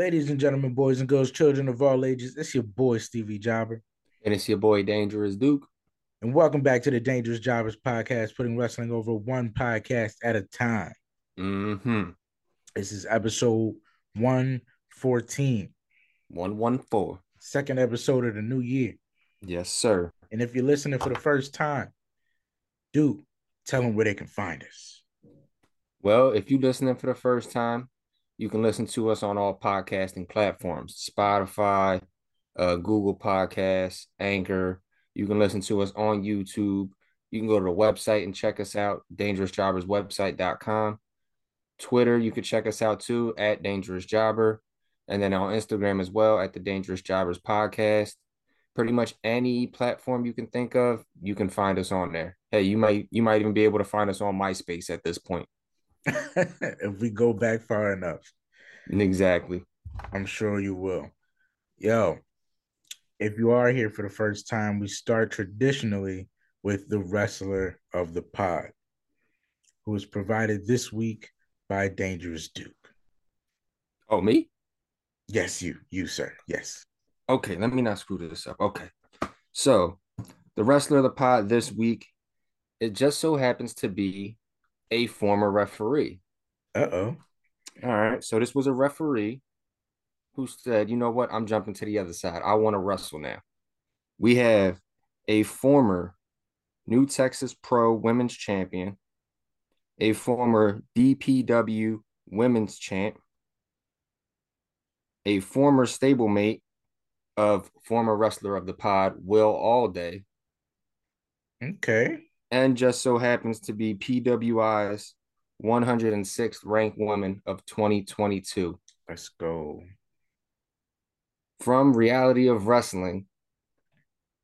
Ladies and gentlemen, boys and girls, children of all ages, it's your boy Stevie Jobber. And it's your boy Dangerous Duke. And welcome back to the Dangerous Jobbers podcast, putting wrestling over one podcast at a time. Mm-hmm. This is episode 114. 114. Second episode of the new year. Yes, sir. And if you're listening for the first time, dude, tell them where they can find us. Well, if you're listening for the first time, you can listen to us on all podcasting platforms Spotify, uh, Google Podcasts, Anchor. You can listen to us on YouTube. You can go to the website and check us out, dangerousjobberswebsite.com. Twitter, you can check us out too at Dangerous Jobber. And then on Instagram as well at the Dangerous Jobbers Podcast. Pretty much any platform you can think of, you can find us on there. Hey, you might you might even be able to find us on MySpace at this point. if we go back far enough. Exactly. I'm sure you will. Yo, if you are here for the first time, we start traditionally with the wrestler of the pod, who is provided this week by Dangerous Duke. Oh, me? Yes, you, you, sir. Yes. Okay, let me not screw this up. Okay. So, the wrestler of the pod this week, it just so happens to be a former referee. Uh oh. All right. So this was a referee who said, you know what? I'm jumping to the other side. I want to wrestle now. We have a former New Texas Pro Women's Champion, a former DPW Women's Champ, a former stablemate of former wrestler of the pod, Will Allday. Okay and just so happens to be PWI's 106th ranked woman of 2022. Let's go. From Reality of Wrestling,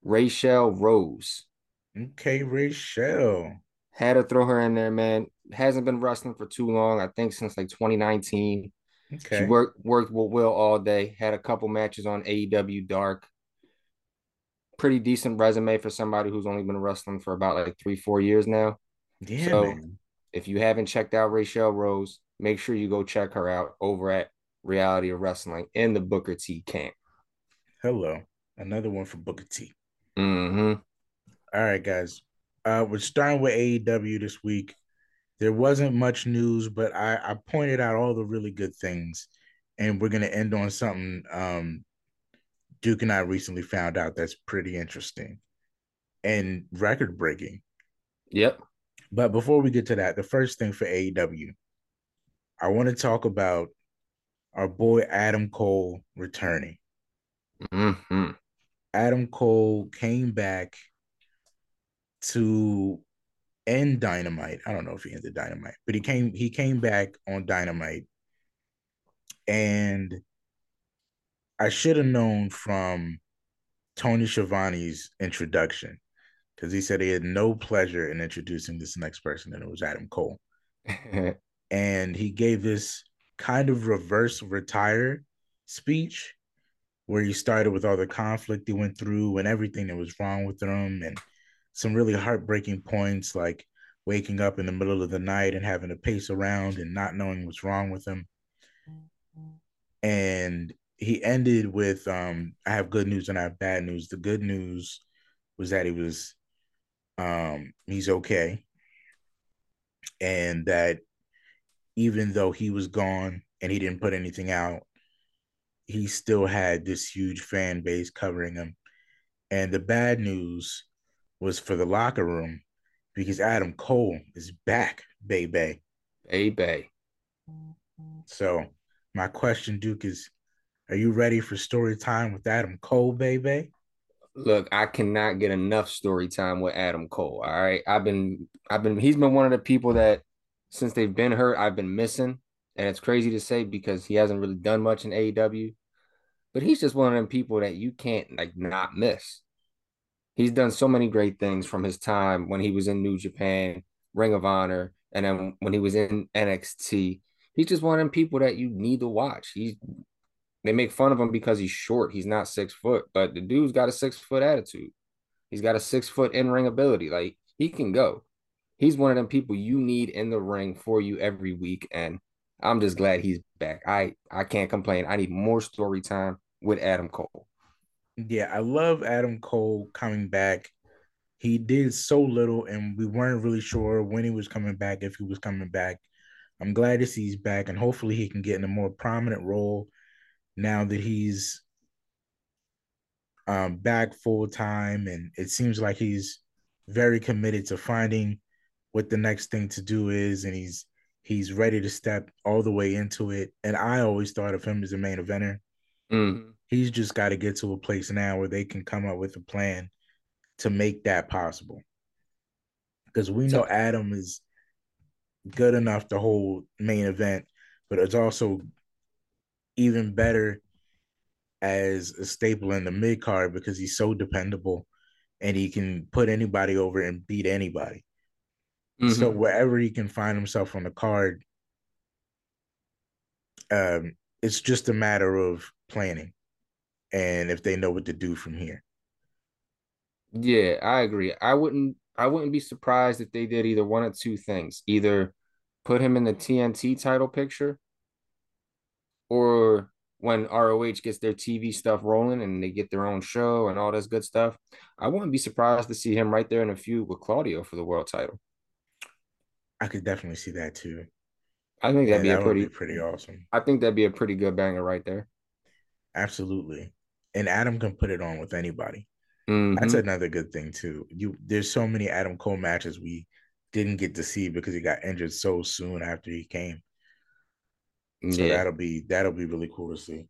Rachel Rose. Okay, Rachel. Had to throw her in there, man. Hasn't been wrestling for too long. I think since like 2019. Okay. She worked worked with Will Allday. Had a couple matches on AEW Dark pretty decent resume for somebody who's only been wrestling for about like three, four years now. Yeah. So man. If you haven't checked out Rachel Rose, make sure you go check her out over at Reality of Wrestling in the Booker T camp. Hello. Another one for Booker T. Mm-hmm. All right, guys. Uh, we're starting with AEW this week. There wasn't much news, but I, I pointed out all the really good things. And we're gonna end on something um Duke and I recently found out that's pretty interesting and record breaking. Yep. But before we get to that, the first thing for AEW, I want to talk about our boy Adam Cole returning. Mm-hmm. Adam Cole came back to end Dynamite. I don't know if he ended Dynamite, but he came he came back on Dynamite and I should have known from Tony Schiavone's introduction because he said he had no pleasure in introducing this next person, and it was Adam Cole. and he gave this kind of reverse retire speech where he started with all the conflict he went through and everything that was wrong with him and some really heartbreaking points like waking up in the middle of the night and having to pace around and not knowing what's wrong with him. And he ended with um I have good news and I have bad news. The good news was that he was um he's okay. And that even though he was gone and he didn't put anything out, he still had this huge fan base covering him. And the bad news was for the locker room because Adam Cole is back, baby. Baby. So my question, Duke, is are you ready for story time with Adam Cole, baby? Look, I cannot get enough story time with Adam Cole. All right. I've been I've been he's been one of the people that since they've been hurt, I've been missing. And it's crazy to say because he hasn't really done much in AEW. But he's just one of them people that you can't like not miss. He's done so many great things from his time when he was in New Japan, Ring of Honor, and then when he was in NXT. He's just one of them people that you need to watch. He's they make fun of him because he's short. He's not six foot, but the dude's got a six foot attitude. He's got a six foot in ring ability. Like he can go. He's one of them people you need in the ring for you every week. And I'm just glad he's back. I I can't complain. I need more story time with Adam Cole. Yeah, I love Adam Cole coming back. He did so little, and we weren't really sure when he was coming back, if he was coming back. I'm glad to see he's back, and hopefully he can get in a more prominent role now that he's um, back full time. And it seems like he's very committed to finding what the next thing to do is, and he's he's ready to step all the way into it. And I always thought of him as a main eventer. Mm-hmm. He's just got to get to a place now where they can come up with a plan to make that possible. Because we know Adam is good enough to hold main event, but it's also even better as a staple in the mid card because he's so dependable and he can put anybody over and beat anybody. Mm-hmm. So wherever he can find himself on the card, um, it's just a matter of planning and if they know what to do from here. Yeah, I agree. I wouldn't I wouldn't be surprised if they did either one of two things. Either put him in the TNT title picture or when ROH gets their TV stuff rolling and they get their own show and all this good stuff, I wouldn't be surprised to see him right there in a feud with Claudio for the world title. I could definitely see that too. I think that'd be that a pretty be pretty awesome. I think that'd be a pretty good banger right there. Absolutely. And Adam can put it on with anybody. Mm-hmm. That's another good thing too. You there's so many Adam Cole matches we didn't get to see because he got injured so soon after he came. So yeah. that'll be that'll be really cool to see.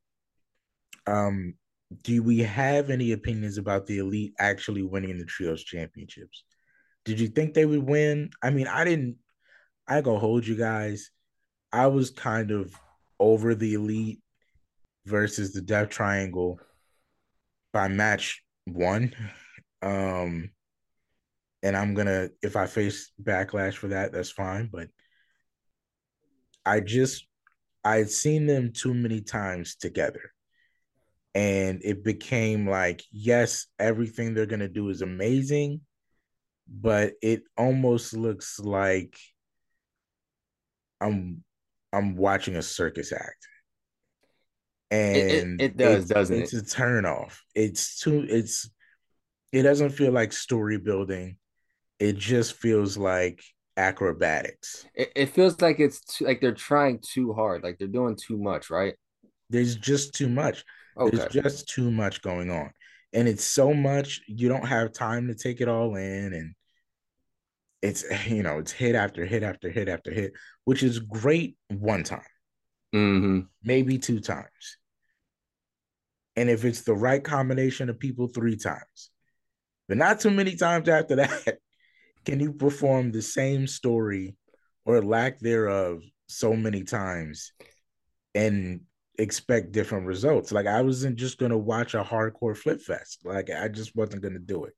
Um, do we have any opinions about the elite actually winning the trios championships? Did you think they would win? I mean, I didn't. I go hold you guys. I was kind of over the elite versus the Death Triangle by match one. Um, and I'm gonna if I face backlash for that, that's fine. But I just I'd seen them too many times together. And it became like, yes, everything they're gonna do is amazing, but it almost looks like I'm I'm watching a circus act. And it, it, it does, it, doesn't it's it? It's a turn off. It's too it's it doesn't feel like story building. It just feels like acrobatics. It, it feels like it's too, like they're trying too hard, like they're doing too much, right? There's just too much. Okay. There's just too much going on. And it's so much you don't have time to take it all in and it's you know, it's hit after hit after hit after hit, which is great one time. Mm-hmm. Maybe two times. And if it's the right combination of people, three times. But not too many times after that can you perform the same story or lack thereof so many times and expect different results? Like I wasn't just gonna watch a hardcore flip fest. Like I just wasn't gonna do it.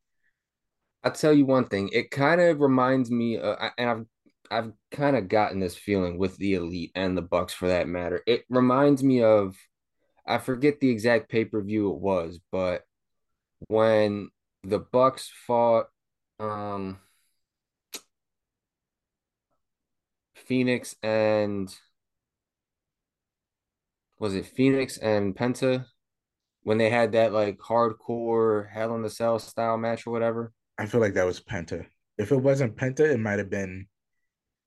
I'll tell you one thing. It kind of reminds me, uh, and I've I've kind of gotten this feeling with the elite and the Bucks for that matter. It reminds me of I forget the exact pay per view it was, but when the Bucks fought um Fénix and was it Fénix and Penta when they had that like hardcore Hell in the Cell style match or whatever? I feel like that was Penta. If it wasn't Penta, it might have been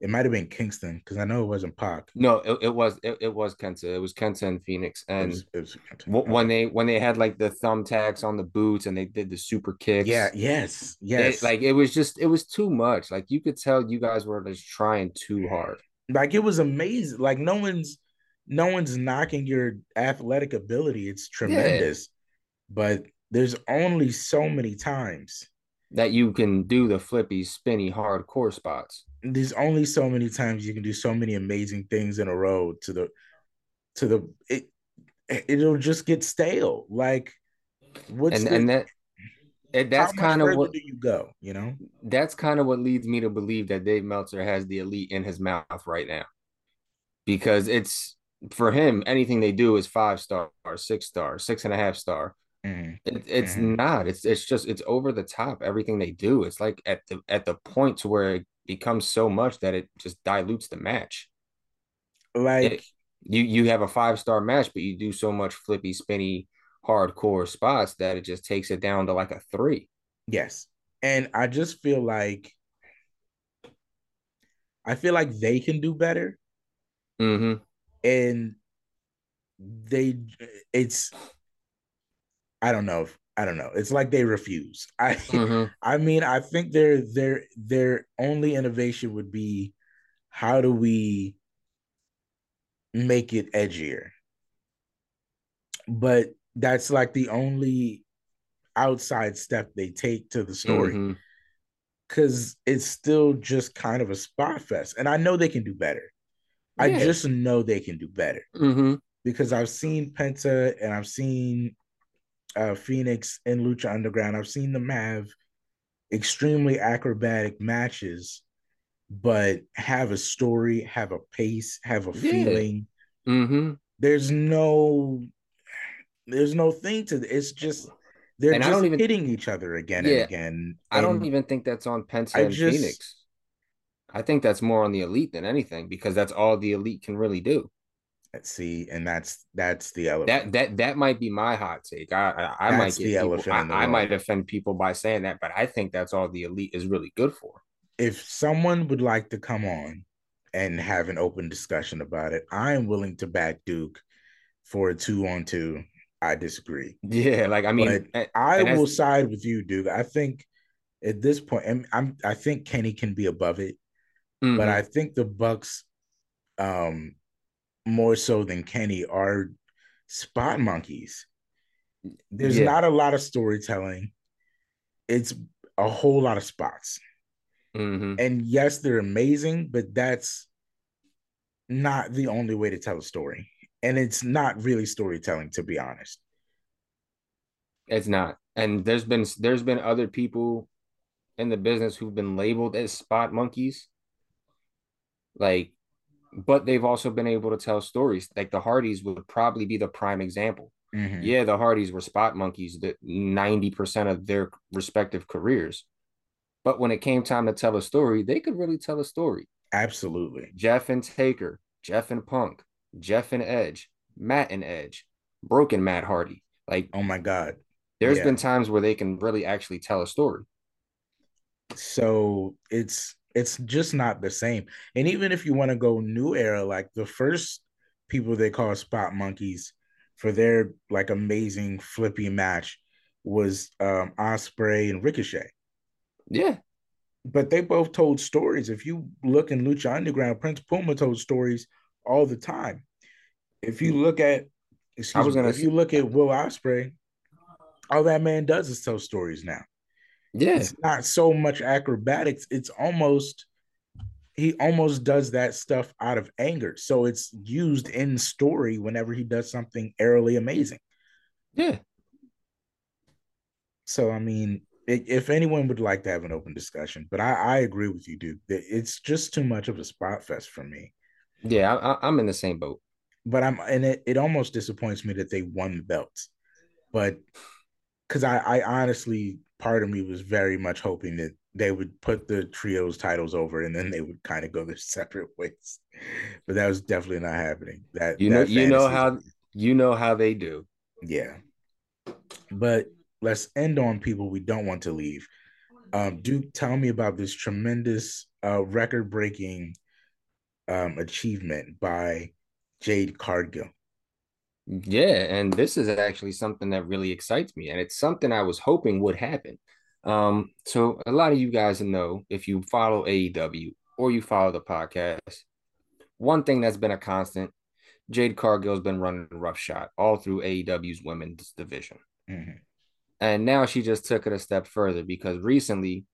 it might have been Kingston because I know it wasn't Pac. No, it, it was it, it was Kenta. It was Kenta and Fénix. And it was, it was when they when they had like the thumbtacks on the boots and they did the super kicks. Yeah. Yes. Yes. It, like it was just it was too much. Like you could tell you guys were just trying too hard. Like it was amazing. Like no one's no one's knocking your athletic ability. It's tremendous, yeah. but there's only so many times that you can do the flippy, spinny, hardcore spots there's only so many times you can do so many amazing things in a row to the to the it it'll just get stale. Like what's and, the, and that and that's kind of what do you go, you know? That's kind of what leads me to believe that Dave Meltzer has the elite in his mouth right now. Because it's for him, anything they do is five star, six star, six and a half star. Mm-hmm. It, it's mm-hmm. not. It's it's just it's over the top. Everything they do. It's like at the at the point to where it becomes so much that it just dilutes the match. Like it, you you have a five star match, but you do so much flippy, spinny, hardcore spots that it just takes it down to like a three. Yes. And I just feel like I feel like they can do better. Mm-hmm. And they it's I don't know. If, I don't know. It's like they refuse. I mm-hmm. I mean, I think their their their only innovation would be how do we make it edgier? But that's like the only outside step they take to the story. Mm-hmm. Cause it's still just kind of a spot fest. And I know they can do better. Yeah. I just know they can do better. Mm-hmm. Because I've seen Penta and I've seen uh, Fénix and Lucha Underground. I've seen them have extremely acrobatic matches, but have a story, have a pace, have a yeah. feeling. Mm-hmm. There's no, there's no thing to. It's just they're and just even, hitting each other again yeah, and again. I don't even think that's on Penta I and just, Fénix. I think that's more on the elite than anything because that's all the elite can really do. Let's see, and that's that's the elephant. That that that might be my hot take. I I, I might get people. I, I might offend people by saying that, but I think that's all the elite is really good for. If someone would like to come on and have an open discussion about it, I am willing to back Duke for a two on two. I disagree. Yeah, like I mean, and, I will side with you, Duke. I think at this point, and I'm I think Kenny can be above it, mm-hmm. but I think the Bucks, um, more so than Kenny are spot monkeys. There's yeah. not a lot of storytelling. It's a whole lot of spots. Mm-hmm. And yes, they're amazing, but that's not the only way to tell a story. And it's not really storytelling, to be honest. It's not. And there's been there's been other people in the business who've been labeled as spot monkeys. Like but they've also been able to tell stories. Like the Hardys would probably be the prime example. Mm-hmm. Yeah, the Hardys were spot monkeys that 90% of their respective careers. But when it came time to tell a story, they could really tell a story. Absolutely. Jeff and Taker, Jeff and Punk, Jeff and Edge, Matt and Edge, broken Matt Hardy. Like, oh my God. There's yeah. been times where they can really actually tell a story. So it's it's just not the same. And even if you want to go new era, like the first people they call spot monkeys for their like amazing flippy match was um Ospreay and Ricochet. Yeah. But they both told stories. If you look in Lucha Underground, Prince Puma told stories all the time. If you look at excuse I was gonna me, if you look at Will Ospreay, all that man does is tell stories now. Yeah. It's not so much acrobatics. It's almost he almost does that stuff out of anger. So it's used in story whenever he does something airily amazing. Yeah. So I mean, if anyone would like to have an open discussion, but I, I agree with you, dude. It's just too much of a spot fest for me. Yeah, I, I'm in the same boat. But I'm, and it, it almost disappoints me that they won the belts. But because I, I honestly part of me was very much hoping that they would put the trios titles over and then they would kind of go their separate ways. But that was definitely not happening. That you know, you know how you know how they do. Yeah. But let's end on people we don't want to leave. Um, Duke, tell me about this tremendous uh, record-breaking um, achievement by Jade Cargill. Yeah, and this is actually something that really excites me, and it's something I was hoping would happen. Um, so a lot of you guys know if you follow AEW or you follow the podcast, one thing that's been a constant, Jade Cargill's been running roughshod all through AEW's women's division. Mm-hmm. And now she just took it a step further because recently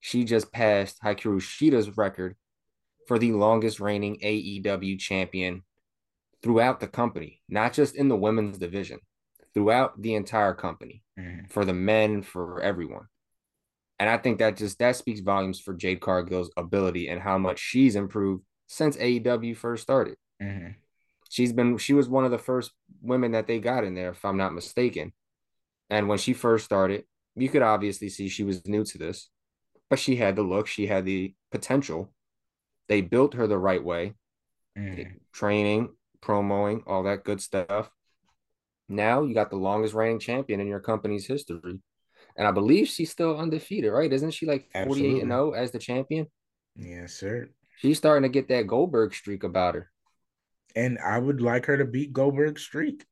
she just passed Hikaru Shida's record for the longest reigning AEW champion throughout the company, not just in the women's division, throughout the entire company, mm-hmm. for the men, for everyone. And I think that just that speaks volumes for Jade Cargill's ability and how much she's improved since AEW first started. Mm-hmm. She's been she was one of the first women that they got in there, if I'm not mistaken. And when she first started, you could obviously see she was new to this, but she had the look, she had the potential. They built her the right way Mhm. training, promoing, all that good stuff. Now you got the longest reigning champion in your company's history. And I believe she's still undefeated, right? Isn't she like forty-eight and zero oh as the champion? Yes, sir. She's starting to get that Goldberg streak about her. And I would like her to beat Goldberg streak.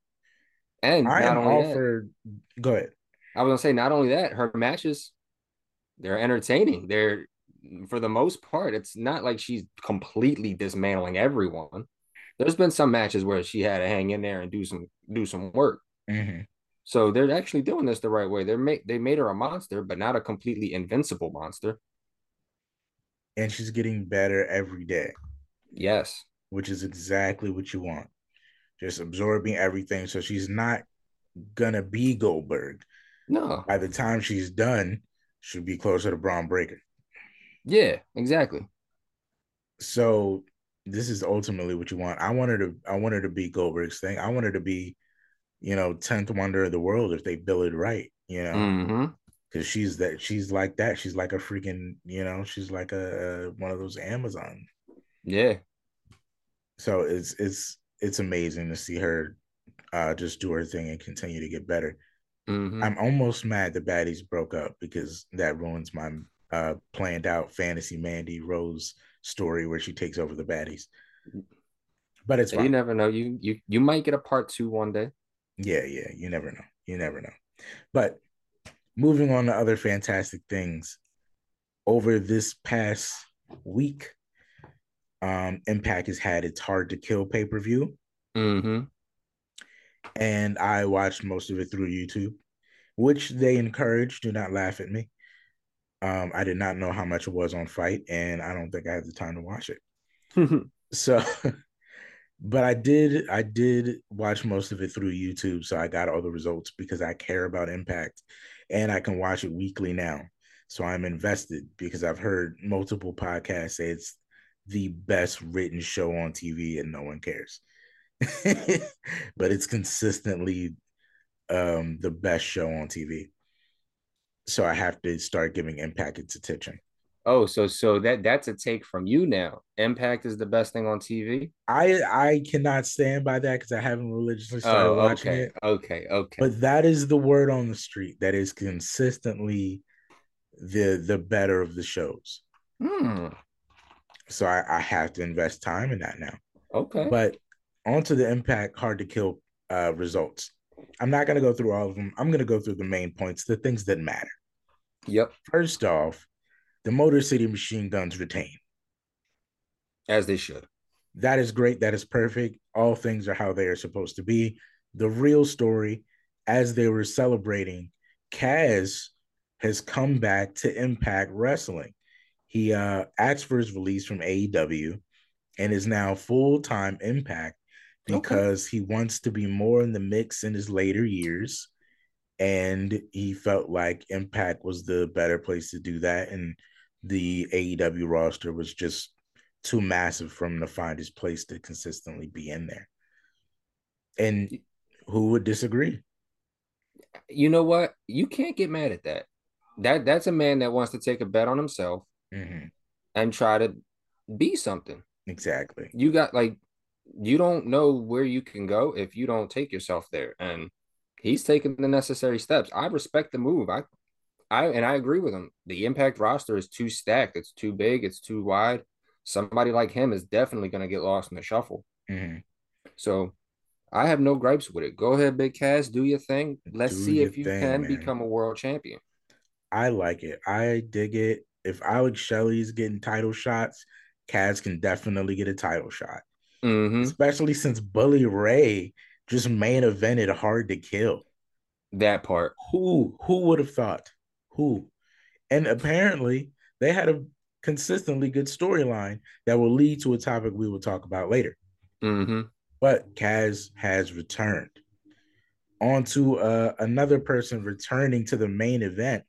And I not am only all for. Go ahead. I was gonna say, not only that, her matches, they're entertaining. They're for the most part, it's not like she's completely dismantling everyone. There's been some matches where she had to hang in there and do some do some work. Mhm. So they're actually doing this the right way. They're make they made her a monster, but not a completely invincible monster. And she's getting better every day, Yes. which is exactly what you want. Just absorbing everything. So she's not gonna be Goldberg. No. By the time she's done, she'll be closer to Bron Breakker. Yeah, exactly. So this is ultimately what you want. I want her to I want her to be Goldberg's thing. I want her to be, you know, 10th wonder of the world if they bill it right, you know. Mm-hmm. Cause she's that she's like that. She's like a freaking, you know, she's like a, a one of those Amazon. Yeah. So it's it's it's amazing to see her uh just do her thing and continue to get better. Mm-hmm. I'm almost mad the baddies broke up because that ruins my uh planned out fantasy Mandy Rose story where she takes over the baddies. But it's You never know. You you you might get a part two one day. Yeah, yeah. You never know. You never know. But moving on to other fantastic things. Over this past week, um, Impact has had its hard to kill pay per view, Mm-hmm. and I watched most of it through YouTube, which they encourage. Do not laugh at me. Um, I did not know how much it was on FITE, and I don't think I had the time to watch it. So, but I did. I did watch most of it through YouTube, so I got all the results because I care about Impact, and I can watch it weekly now. So I'm invested because I've heard multiple podcasts say it's the best written show on TV, and no one cares. but it's consistently um, the best show on TV. So I have to start giving Impact its attention. oh, so so that that's a take from you now. Impact is the best thing on TV. I I cannot stand by that because I haven't religiously started Oh, watching it. okay, okay. But that is the word on the street that is consistently the the better of the shows. Hmm. So I, I have to invest time in that now. Okay. But onto the impact hard to kill uh, results. I'm not going to go through all of them. I'm going to go through the main points, the things that matter. Yep. First off, the Motor City Machine Guns retain. As they should. That is great. That is perfect. All things are how they are supposed to be. The real story, as they were celebrating, Kaz has come back to Impact Wrestling. He uh, asked for his release from AEW and is now full time Impact because okay. he wants to be more in the mix in his later years. And he felt like Impact was the better place to do that. And the AEW roster was just too massive for him to find his place to consistently be in there. And who would disagree? You know what? You can't get mad at that. That that's a man that wants to take a bet on himself mm-hmm. and try to be something. Exactly. You got like you don't know where you can go if you don't take yourself there. And he's taking the necessary steps. I respect the move. I I and I agree with him. The impact roster is too stacked. It's too big. It's too wide. Somebody like him is definitely going to get lost in the shuffle. Mm-hmm. So I have no gripes with it. Go ahead, Big Cass. Do your thing. Let's do see if you thing, can man. become a world champion. I like it. I dig it. If Alex Shelley's getting title shots, Kaz can definitely get a title shot. Mm-hmm. Especially since Bully Ray just main evented hard to kill. That part. Who who would have thought? Who? And apparently they had a consistently good storyline that will lead to a topic we will talk about later. Mm-hmm. But Kaz has returned. On to uh, another person returning to the main event.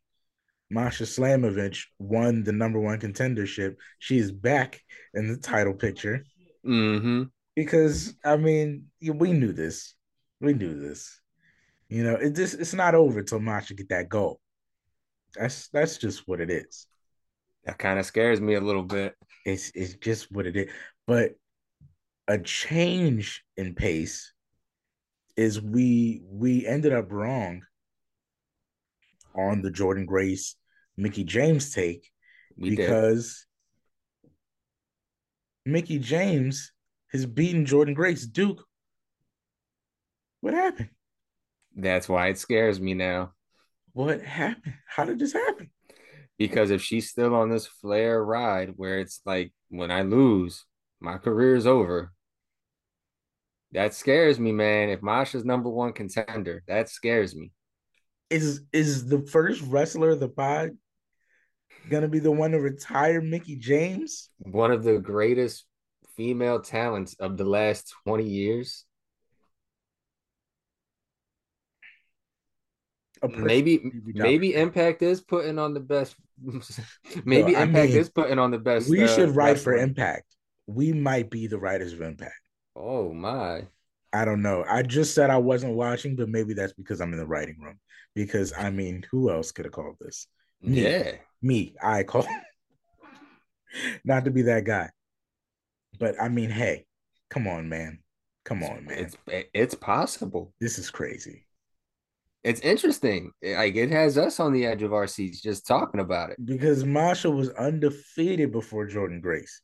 Masha Slamovich won the number one contendership. She is back in the title picture. Mm-hmm. Because I mean, we knew this. We knew this. You know, it just it's not over till Masha get that goal. That's that's just what it is. That kind of scares me a little bit. It's it's just what it is. But a change in pace is we we ended up wrong on the Jordynne Grace Mickie James take we because Mickie James has beaten Jordynne Grace. Duke, what happened? That's why it scares me now. What happened? How did this happen? Because if she's still on this flare ride where it's like when I lose, my career is over. That scares me, man. If Masha's number one contender, that scares me. Is is the first wrestler of the pod gonna be the one to retire Mickie James? One of the greatest female talents of the last 20 years. Maybe maybe Impact is putting on the best. maybe no, Impact mean, is putting on the best. We uh, should write for Impact. We might be the writers of Impact. Oh my. I don't know. I just said I wasn't watching, but maybe that's because I'm in the writing room. Because I mean, who else could have called this? Yeah. Me. I call not to be that guy. But I mean, hey, come on, man. Come on, man. It's it's possible. This is crazy. It's interesting. Like it has us on the edge of our seats just talking about it. Because Masha was undefeated before Jordynne Grace.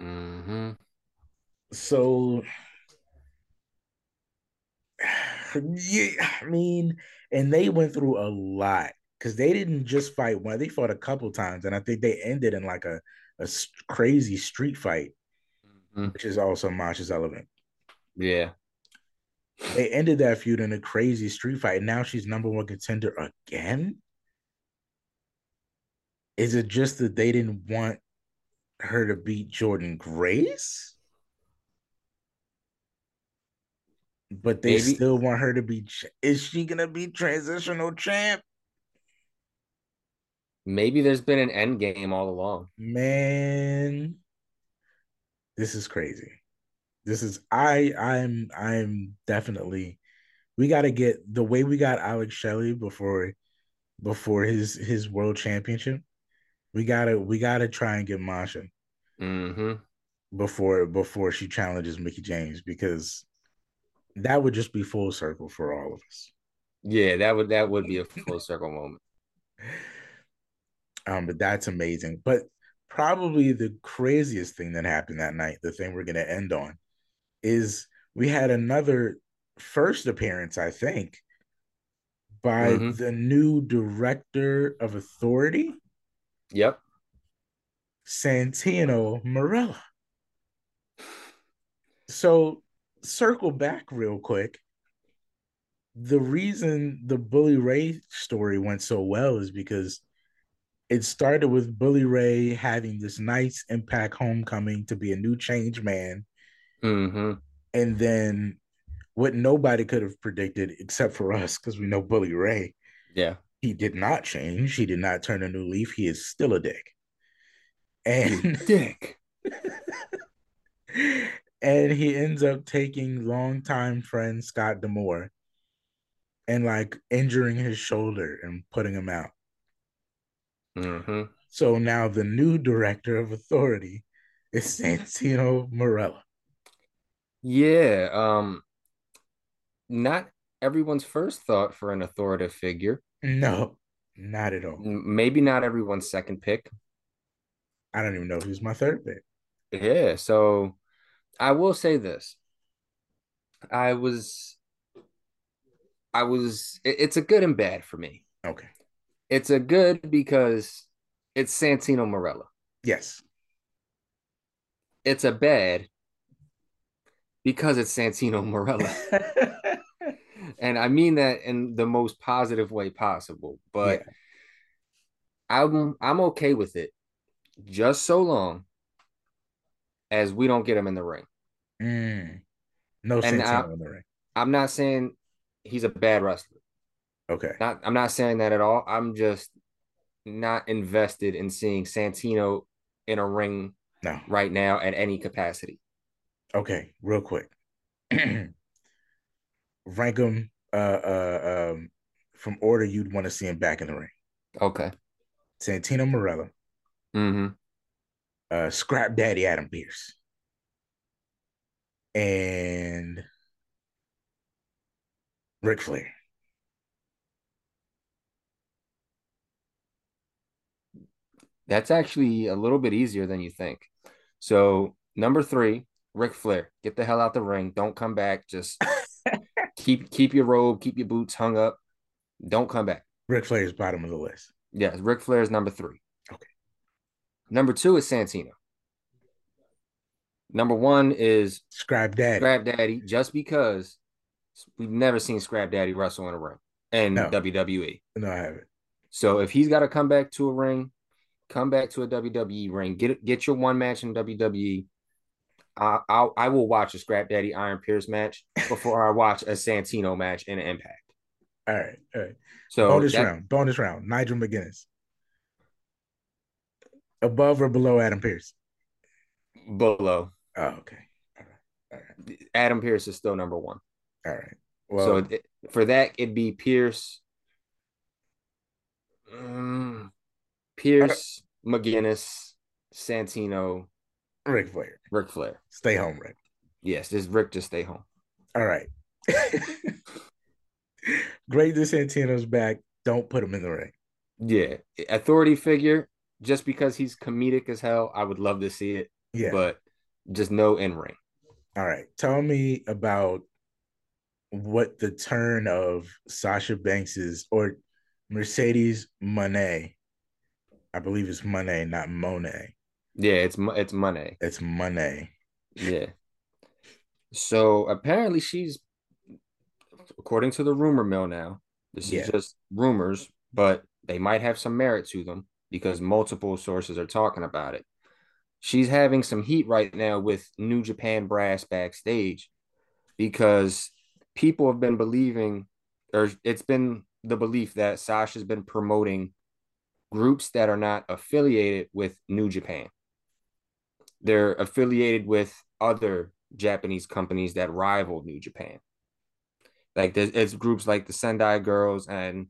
Mm-hmm. So yeah, I mean, and they went through a lot because they didn't just fight one; they fought a couple times, and I think they ended in like a a crazy street fight, mm-hmm. which is also Masha's element. Yeah, they ended that feud in a crazy street fight. And now she's number one contender again. Is it just that they didn't want her to beat Jordynne Grace? But they Maybe. still want her to be. Is she gonna be transitional champ? Maybe there's been an end game all along. Man, this is crazy. This is I I'm I'm definitely we got to get the way we got Alex Shelley before before his his world championship. We gotta we gotta try and get Masha mm-hmm. before before she challenges Mickie James because that would just be full circle for all of us. Yeah, that would that would be a full circle moment. Um, but that's amazing. But probably the craziest thing that happened that night, the thing we're gonna end on, is we had another first appearance, I think, by mm-hmm. the new director of authority. Yep. Santino Marella. So circle back real quick. The reason the Bully Ray story went so well is because it started with Bully Ray having this nice impact homecoming to be a new change man Mm-hmm. And then what nobody could have predicted except for us, because we know Bully Ray. Yeah. He did not change. He did not turn a new leaf. He is still a dick. And dick. and he ends up taking longtime friend Scott D'Amore and like injuring his shoulder and putting him out. Mm-hmm. So now the new director of authority is Santino Marella. Yeah, um not everyone's first thought for an authoritative figure. No, not at all. Maybe not everyone's second pick. I don't even know who's my third pick. Yeah, so I will say this. I was I was it's a good and bad for me. Okay. It's a good because it's Santino Marella. Yes. It's a bad because it's Santino Marella. and I mean that in the most positive way possible. But yeah. I'm I'm okay with it, just so long as we don't get him in the ring. Mm. No Santino I, in the ring. I'm not saying he's a bad wrestler. Okay. Not I'm not saying that at all. I'm just not invested in seeing Santino in a ring no. right now at any capacity. Okay, real quick. Rank them uh, uh, um, from order you'd want to see him back in the ring. Okay. Santino Marella. Mm-hmm. Uh, Scrap Daddy Adam Pearce. and Ric Flair. That's actually a little bit easier than you think. So number three, Ric Flair, get the hell out the ring. Don't come back. Just keep keep your robe, keep your boots hung up. Don't come back. Ric Flair is bottom of the list. Yes, Ric Flair is number three. Okay. Number two is Santino. Number one is Scrap Daddy. Scrap Daddy, just because we've never seen Scrap Daddy wrestle in a ring in No. WWE. No, I haven't. So if he's got to come back to a ring, come back to a WWE ring. Get get your one match in WWE. I I'll, I will watch a Scrap Daddy Iron Pearce match before I watch a Santino match in Impact. All right, all right. So bonus that- round. Bonus round. Nigel McGuinness. Above or below Adam Pearce? below Oh, okay. All right. All right. Adam Pearce is still number one. All right. Well, so it- for that, it'd be Pearce, mm, Pearce, McGuinness, Santino, Ric Flair. Ric Flair. Stay home, Rick. Yes, just Rick just stay home. All right. Great that Santino's back. Don't put him in the ring. Yeah, authority figure. Just because he's comedic as hell, I would love to see it, Yeah. but just no in ring. All right. Tell me about what the turn of Sasha Banks's or Mercedes Moné. I believe it's Monet, not Monet. Yeah, it's it's money. It's Monet. Yeah. So apparently she's, according to the rumor mill now, this Yeah. is just rumors, but they might have some merit to them because multiple sources are talking about it. She's having some heat right now with New Japan brass backstage because people have been believing, or it's been the belief that Sasha's been promoting groups that are not affiliated with New Japan they're affiliated with other Japanese companies that rival New Japan. Like there's it's groups like the Sendai Girls and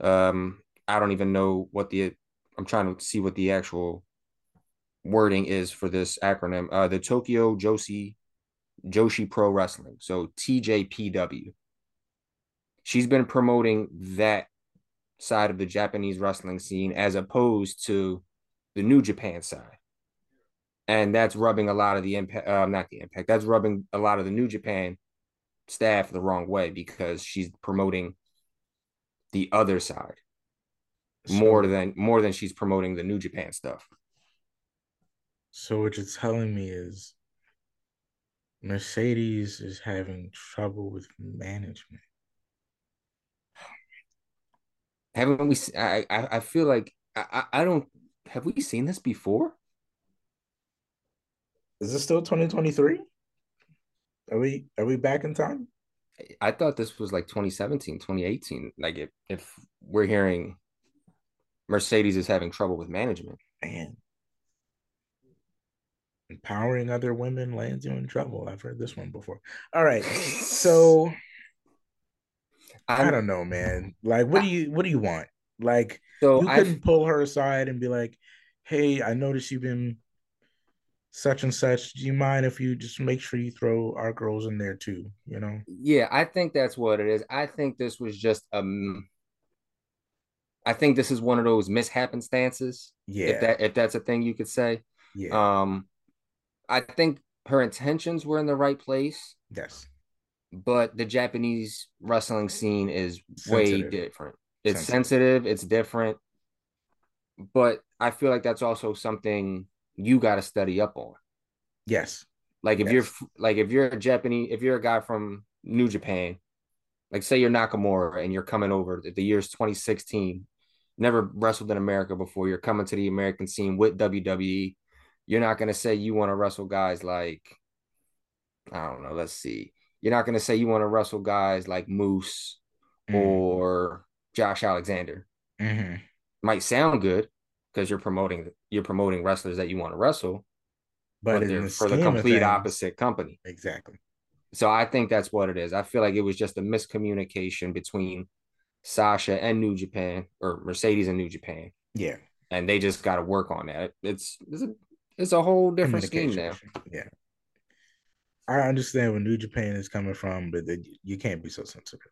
um I don't even know what the I'm trying to see what the actual wording is for this acronym. Uh the Tokyo Joshi Joshi Pro Wrestling. So TJPW. She's been promoting that side of the Japanese wrestling scene as opposed to the New Japan side and that's rubbing a lot of the impact uh, not the impact that's rubbing a lot of the new japan staff the wrong way because she's promoting the other side more than more than she's promoting the new japan stuff So what you're telling me is Mercedes is having trouble with management. Haven't we i i, I feel like I, I don't have we seen this before Is this still 2023? Are we are we back in time? i thought this was like 2017 2018 like if, if we're hearing mercedes is having trouble with management Man. Empowering other women lands you in trouble. I've heard this one before. All right. So I I'm- don't know, man. Like, what do you what do you want? Like, so you couldn't pull her aside and be like, "Hey, I noticed you've been such and such. Do you mind if you just make sure you throw our girls in there too?" You know? Yeah, I think that's what it is. I think this was just um I think this is one of those mishappenstances, Yeah, if that if that's a thing you could say. yeah, Um I think her intentions were in the right place, yes. But the Japanese wrestling scene is way different. It's Sensitive. sensitive, it's different. But I feel like that's also something you got to study up on. Yes, Like if Yes. you're like if you're a Japanese, if you're a guy from New Japan, like say you're Nakamura and you're coming over, the year's 2016, never wrestled in America before, you're coming to the American scene with WWE. You're not gonna say you want to wrestle guys like I don't know, let's see. You're not gonna say you want to wrestle guys like Moose Mm. or Josh Alexander. Mhm. Might sound good because you're promoting you're promoting wrestlers that you want to wrestle, but, but, they're the for the complete opposite company. Exactly. So I think that's what it is. I feel like it was just a miscommunication between Sasha and New Japan or Mercedes and New Japan, Yeah. and they just got to work on that. It's it's a, it's a whole different scheme now. Yeah. I understand where New Japan is coming from, but you can't be so sensitive.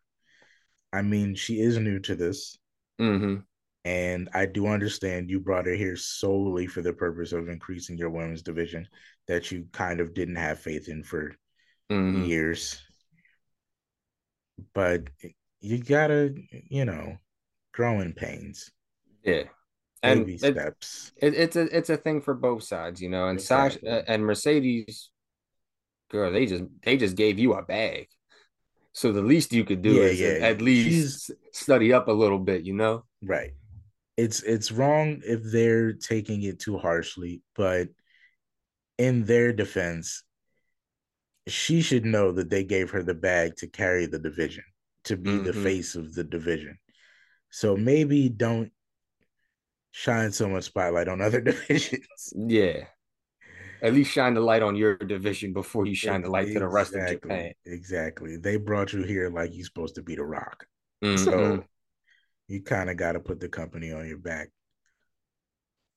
I mean, she is new to this. Mm-hmm. And I do understand you brought her here solely for the purpose of increasing your women's division that you kind of didn't have faith in for mm-hmm. years. But you gotta, you know, growing pains. Yeah. Baby and steps. It, it's a it's a thing for both sides, you know. And exactly. Sasha and Mercedes, girl, they just they just gave you a bag. So the least you could do yeah, is yeah. at least She's, study up a little bit, you know? Right. It's it's wrong if they're taking it too harshly, but in their defense, she should know that they gave her the bag to carry the division, to be mm-hmm. the face of the division. So maybe don't shine so much spotlight on other divisions. Yeah at least shine the light on your division before you shine the light exactly, to the rest of Japan. Exactly. They brought you here like you're supposed to be the rock. Mm-hmm. So you kind of got to put the company on your back.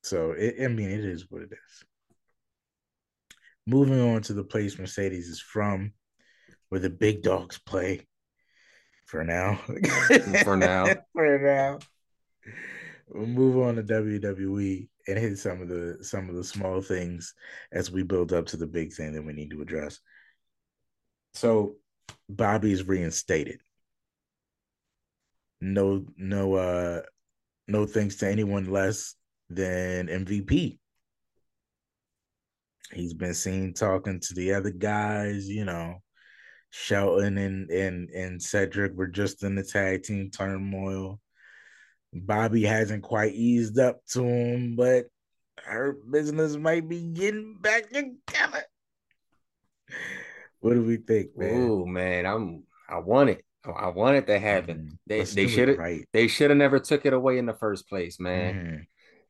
So it, I mean, it is what it is. Moving on to the place Mercedes is from, where the big dogs play. For now. for now. for now. We'll move on to WWE and hit some of the some of the small things as we build up to the big thing that we need to address. So Bobby's reinstated. No, no, uh, no thanks to anyone less than MVP. He's been seen talking to the other guys, you know. Shelton and and and Cedric were just in the tag team turmoil. Bobby hasn't quite eased up to him, but Hurt Business might be getting back together. What do we think, man? Oh man, I'm I want it. I want it to happen. Mm-hmm. They they should have right. they should have never took it away in the first place, man. Mm-hmm.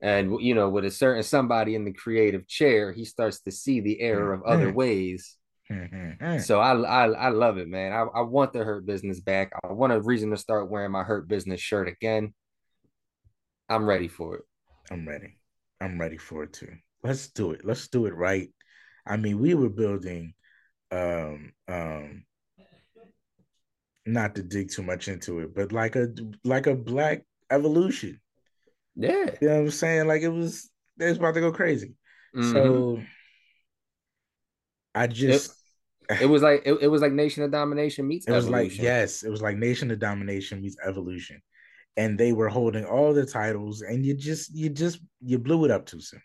And you know, with a certain somebody in the creative chair, he starts to see the error of other mm-hmm. ways. Mm-hmm. So I, I I love it, man. I, I want the hurt business back. I want a reason to start wearing my hurt business shirt again. I'm ready for it. I'm ready. I'm ready for it too. Let's do it. Let's do it right. I mean, we were building um um not to dig too much into it, but like a like a black evolution. Yeah. You know what I'm saying? Like it was it was about to go crazy. Mm-hmm. So I just it, it was like it, it, was like Nation of Domination meets it evolution. was like yes, it was like Nation of Domination meets evolution and they were holding all the titles, and you just you just you blew it up too soon.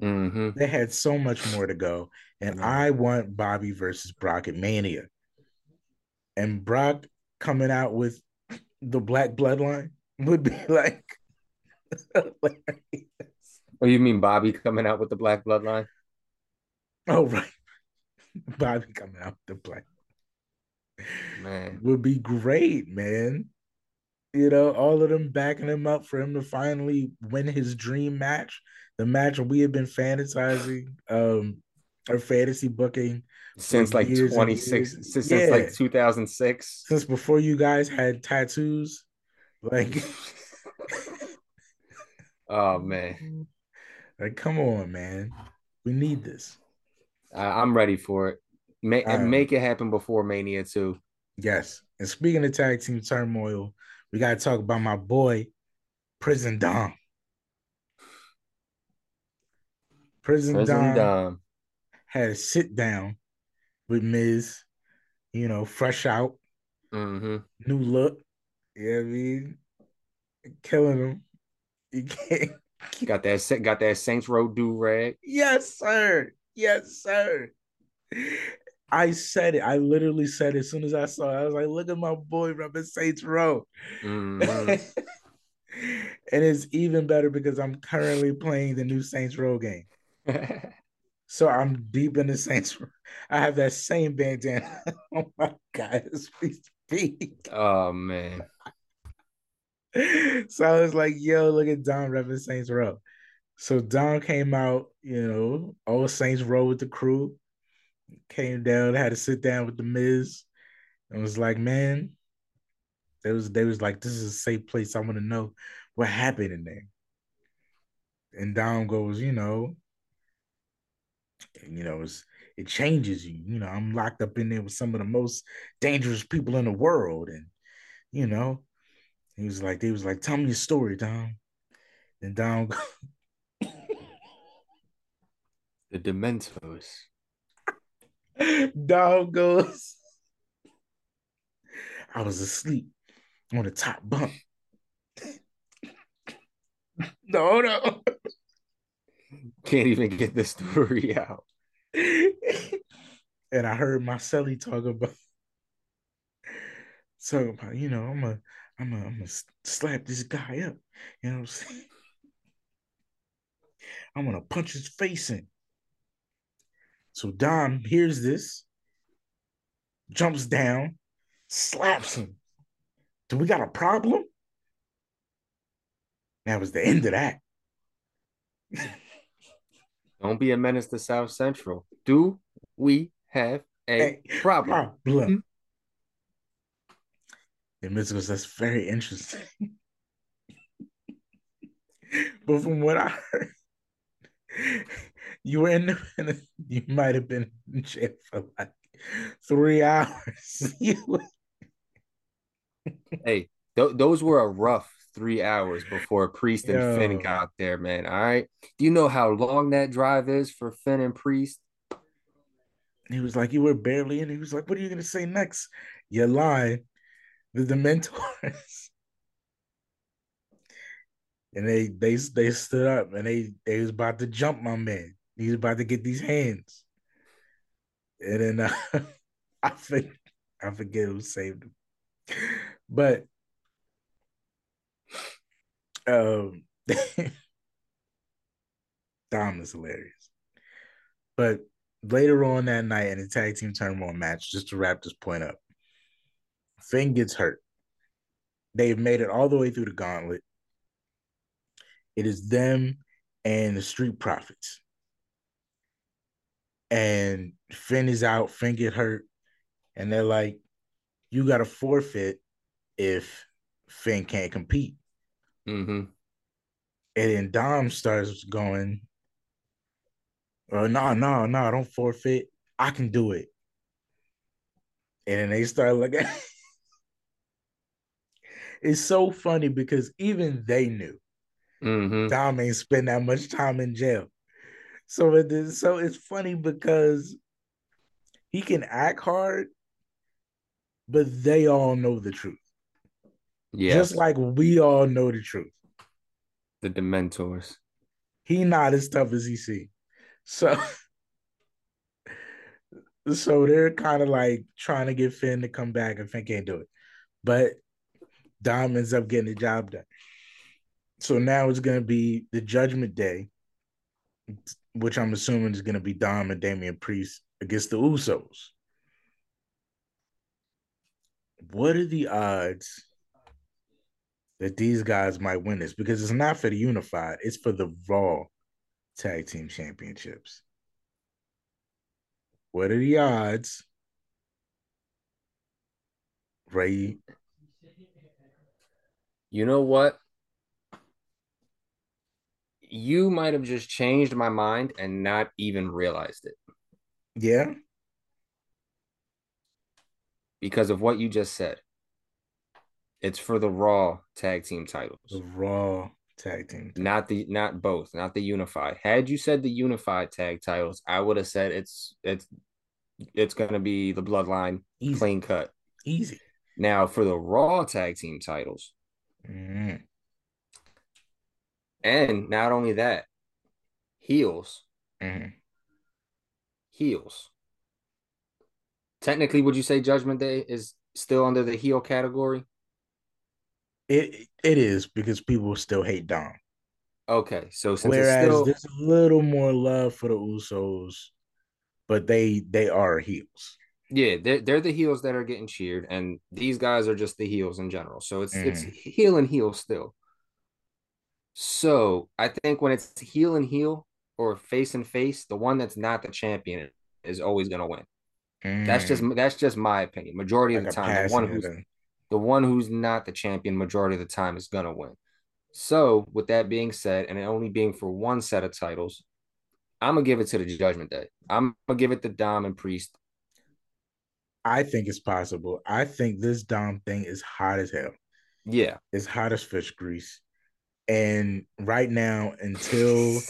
Mm-hmm. They had so much more to go, and mm-hmm. I want Bobby versus Brock at Mania, and Brock coming out with the Black Bloodline would be like. Oh, you mean Bobby coming out with the Black Bloodline? Oh right, Bobby coming out with the Black. Man, would be great, man you know, all of them backing him up for him to finally win his dream match, the match we have been fantasizing, um, or fantasy booking since like 26 since, yeah. since like 2006 since before you guys had tattoos like oh man. Like come on man. We need this. I'm ready for it. Make, um, make it happen before mania too. Yes. And speaking of tag team turmoil we got to talk about my boy, Prison Dom. Prison, Prison Dom, Dom had a sit down with Miz, you know, fresh out, mm-hmm. new look. You know I mean? Killing him. You can't. Got that got that Saints Row do rag. Yes, sir. Yes, sir. I said it. I literally said it as soon as I saw it. I was like, look at my boy rubbing Saints Row. Mm-hmm. and it's even better because I'm currently playing the new Saints Row game. so I'm deep in the Saints Row. I have that same bandana. oh my God, as we speak. Oh man. so I was like, yo, look at Dom repping Saints Row. So Dom came out, you know, all Saints Row with the crew came down, had to sit down with the Miz, and was like, "Man, they was they was like, this is a safe place. I want to know what happened in there." And Dom goes, you know, you know, it's it changes you. You know, I'm locked up in there with some of the most dangerous people in the world, and you know, he was like, they was like, tell me your story, Dom. And Dom, the Dementors. Dom goes, I was asleep on the top bunk. no, no. Can't even get the story out. and I heard Marcelli talk about talking about, you know, I'm a I'm a I'm gonna slap this guy up. You know what I'm saying? I'm gonna punch his face in. So Dom hears this, jumps down, slaps him. Do we got a problem? That was the end of that. Don't be a menace to South Central. Do we have a problem? problem. Hmm? And Miz goes, that's very interesting. but from what I heard, you were in the, you might have been in jail for like three hours. hey, th- those were a rough three hours before Priest and Yo. Finn got there, man. All right. Do you know how long that drive is for Finn and Priest? He was like, You were barely in. He was like, What are you gonna say next? You're lying. The Dementors. and they they they stood up and they they was about to jump my man. He was about to get these hands. And then uh, I think I forget who saved him. But um Dom is hilarious. But later on that night in the tag team tournament match, just to wrap this point up, Finn gets hurt. They've made it all the way through the gauntlet. It is them and the Street Profits. And Finn is out, Finn get hurt, and they're like, you got to forfeit if Finn can't compete. Mm-hmm. And then Dom starts going, oh, no, no, no, don't forfeit. I can do it. And then they start looking. it's so funny because even they knew mm-hmm. Dom ain't spend that much time in jail. So it is, so it's funny because he can act hard, but they all know the truth. Yeah. Just like we all know the truth. The Dementors. He not as tough as he see. So so they're kind of like trying to get Finn to come back and Finn can't do it. But Dom ends up getting the job done. So now it's gonna be the judgment day, which I'm assuming is gonna be Dom and Damian Priest against the Usos. What are the odds that these guys might win this because it's not for the unified, it's for the Raw Tag Team Championships. What are the odds? Ray. You know what? You might have just changed my mind and not even realized it. Yeah. Because of what you just said. It's for the Raw tag team titles. The Raw tag team. Not the not both, not the unified. Had you said the unified tag titles, I would have said it's it's it's gonna be the bloodline Easy. clean cut. Easy. Now for the Raw tag team titles. Mm. And not only that, heels. Mm-hmm. Heels. Technically, would you say Judgment Day is still under the heel category? It it is because people still hate Dom. Okay, so whereas still... there's a little more love for the Usos, but they they are heels. Yeah, they're they're the heels that are getting cheered, and these guys are just the heels in general. So it's mm. it's heel and heel still. So I think when it's heel and heel or face and face, the one that's not the champion is always gonna win. Mm. That's just mm. that's just my opinion. Majority like of the time, the one who's the one who's not the champion majority of the time is gonna win. So, with that being said, and it only being for one set of titles, I'm gonna give it to the Judgment Day. I'm gonna give it to Dom and Priest. I think it's possible. I think this Dom thing is hot as hell. Yeah, It's hot as fish grease. And right now, until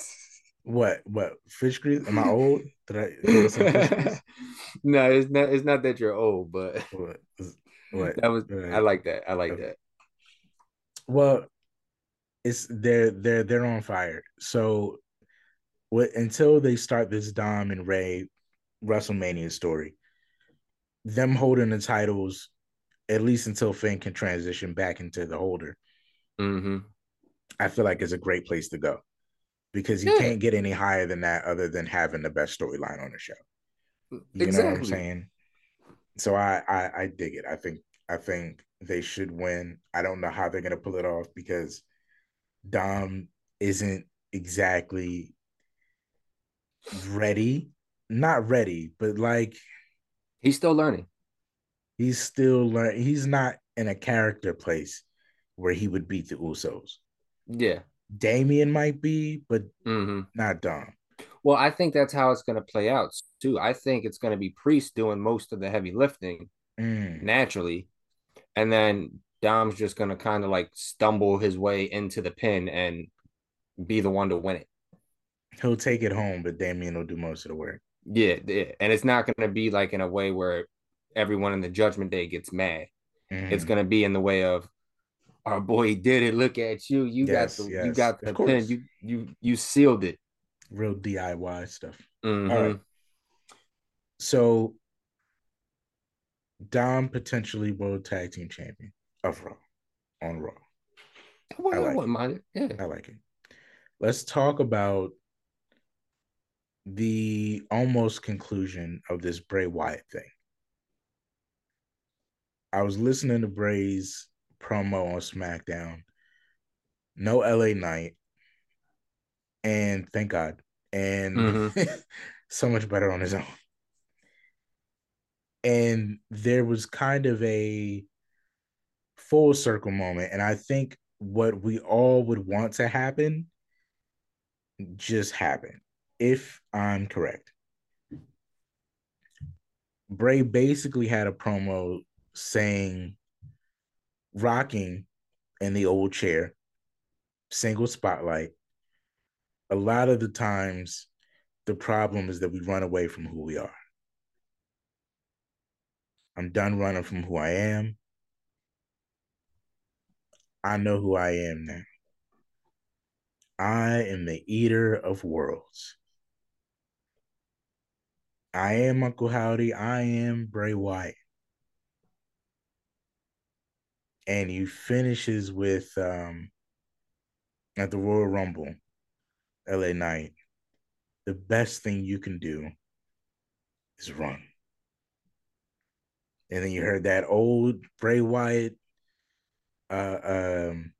what what fish grease? Am I old? Did I call it fish no, it's not. It's not that you're old, but What? What? that was. Right. I like that. I like Okay. that. Well, it's they're they're they're on fire. So what until they start this Dom and Rey WrestleMania story, them holding the titles at least until Finn can transition back into the holder, hmm I feel like is a great place to go. Because you Yeah. can't get any higher than that other than having the best storyline on the show. You know what I'm saying? So I, I I dig it. I think I think they should win. I don't know how they're gonna pull it off because Dom isn't exactly ready. Not ready, but like He's still learning. he's still learning. He's not in a character place where he would beat the Usos. Yeah. Damian might be, but hmm not Dom. Well, I think that's how it's going to play out too. I think it's going to be Priest doing most of the heavy lifting Mm, naturally, and then Dom's just going to kind of like stumble his way into the pin and be the one to win it. He'll take it home, but Damian will do most of the work. Yeah, yeah. and it's not going to be like in a way where everyone in the Judgment Day gets mad. Mm, It's going to be in the way of our boy did it. Look at you. You Yes, got the you got the pin. You you you sealed it. real DIY stuff. Mhm. All right. So Dom potentially world tag team champion of Raw on Raw. Well, I I wouldn't mind it. Yeah. I like it. Let's talk about the almost conclusion of this Bray Wyatt thing. I was listening to Bray's promo on SmackDown. No LA Knight. And thank God. And Mhm. so much better on his own. And there was kind of a full circle moment. And I think what we all would want to happen just happened, if I'm correct. Bray basically had a promo saying, rocking in the old chair, single spotlight. A lot of the times, the problem is that we run away from who we are. I'm done running from who I am. I know who I am now. I am the eater of worlds. I am Uncle Howdy. I am Bray Wyatt. And he finishes with um at the Royal Rumble, LA Knight. The best thing you can do is run. And then you heard that old Bray Wyatt uh um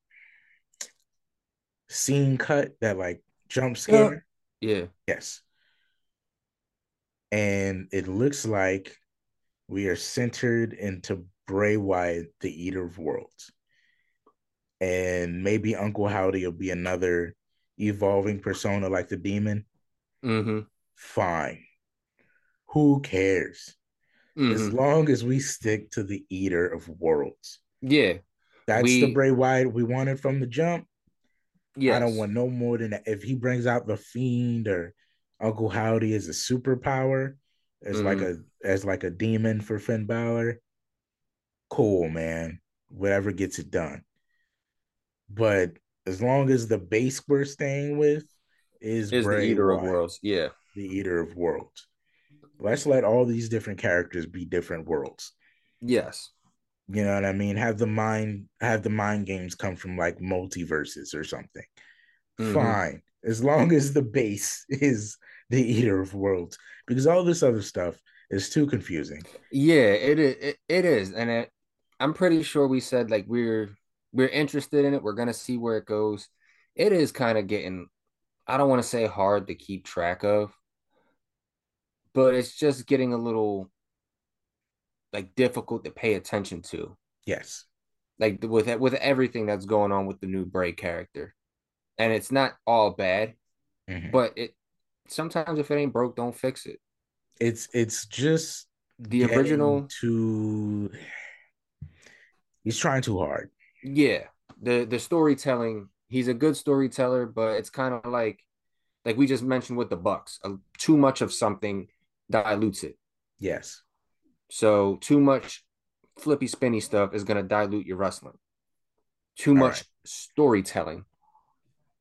scene cut that like jump scare. Yeah. Yes. And it looks like we are centered into Bray Wyatt, the Eater of Worlds. And maybe Uncle Howdy will be another evolving persona like the demon. Mm-hmm. Fine. Who cares? As Mhm. long as we stick to the Eater of Worlds. Yeah. That's We- the Bray Wyatt we wanted from the jump. Yes. I don't want no more than that. If he brings out the fiend or Uncle Howdy as a superpower, as like a as like a demon for Finn Balor, cool, man. Whatever gets it done. But as long as the base we're staying with is, is the Bray eater of worlds. Yeah. the eater of worlds. Let's let all these different characters be different worlds. Yes. You know what I mean? Have the mind have the mind games come from like multiverses or something. Mhm. Fine. As long as the base is the eater of worlds. Because all this other stuff is too confusing. Yeah, it is. It, it is, and it, I'm pretty sure we said like we're we're interested in it. We're gonna see where it goes. It is kind of getting. I don't want to say hard to keep track of, but it's just getting a little like difficult to pay attention to. Yes. Like with with everything that's going on with the new Bray character, and it's not all bad, Mhm. but it sometimes if it ain't broke, don't fix it. It's it's just the original to he's trying too hard. Yeah. The the storytelling, he's a good storyteller, but it's kind of like like we just mentioned with the Bucks. Uh, too much of something dilutes it. Yes. So too much flippy spinny stuff is going to dilute your wrestling. Too much right. storytelling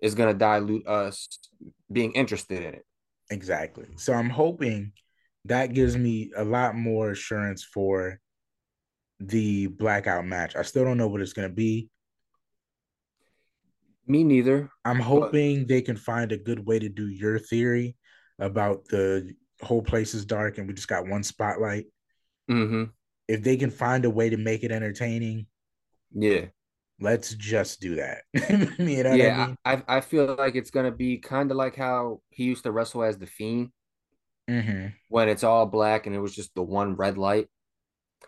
is going to dilute us being interested in it. Exactly. So I'm hoping that gives me a lot more assurance for the blackout match. I still don't know what it's going to be. Me neither. I'm hoping but... they can find a good way to do your theory about the whole place is dark and we just got one spotlight. Mm-hmm. If they can find a way to make it entertaining, yeah, let's just do that. you know yeah, I, mean? I, I feel like it's gonna be kind of like how he used to wrestle as the Fiend, mm-hmm. when it's all black and it was just the one red light.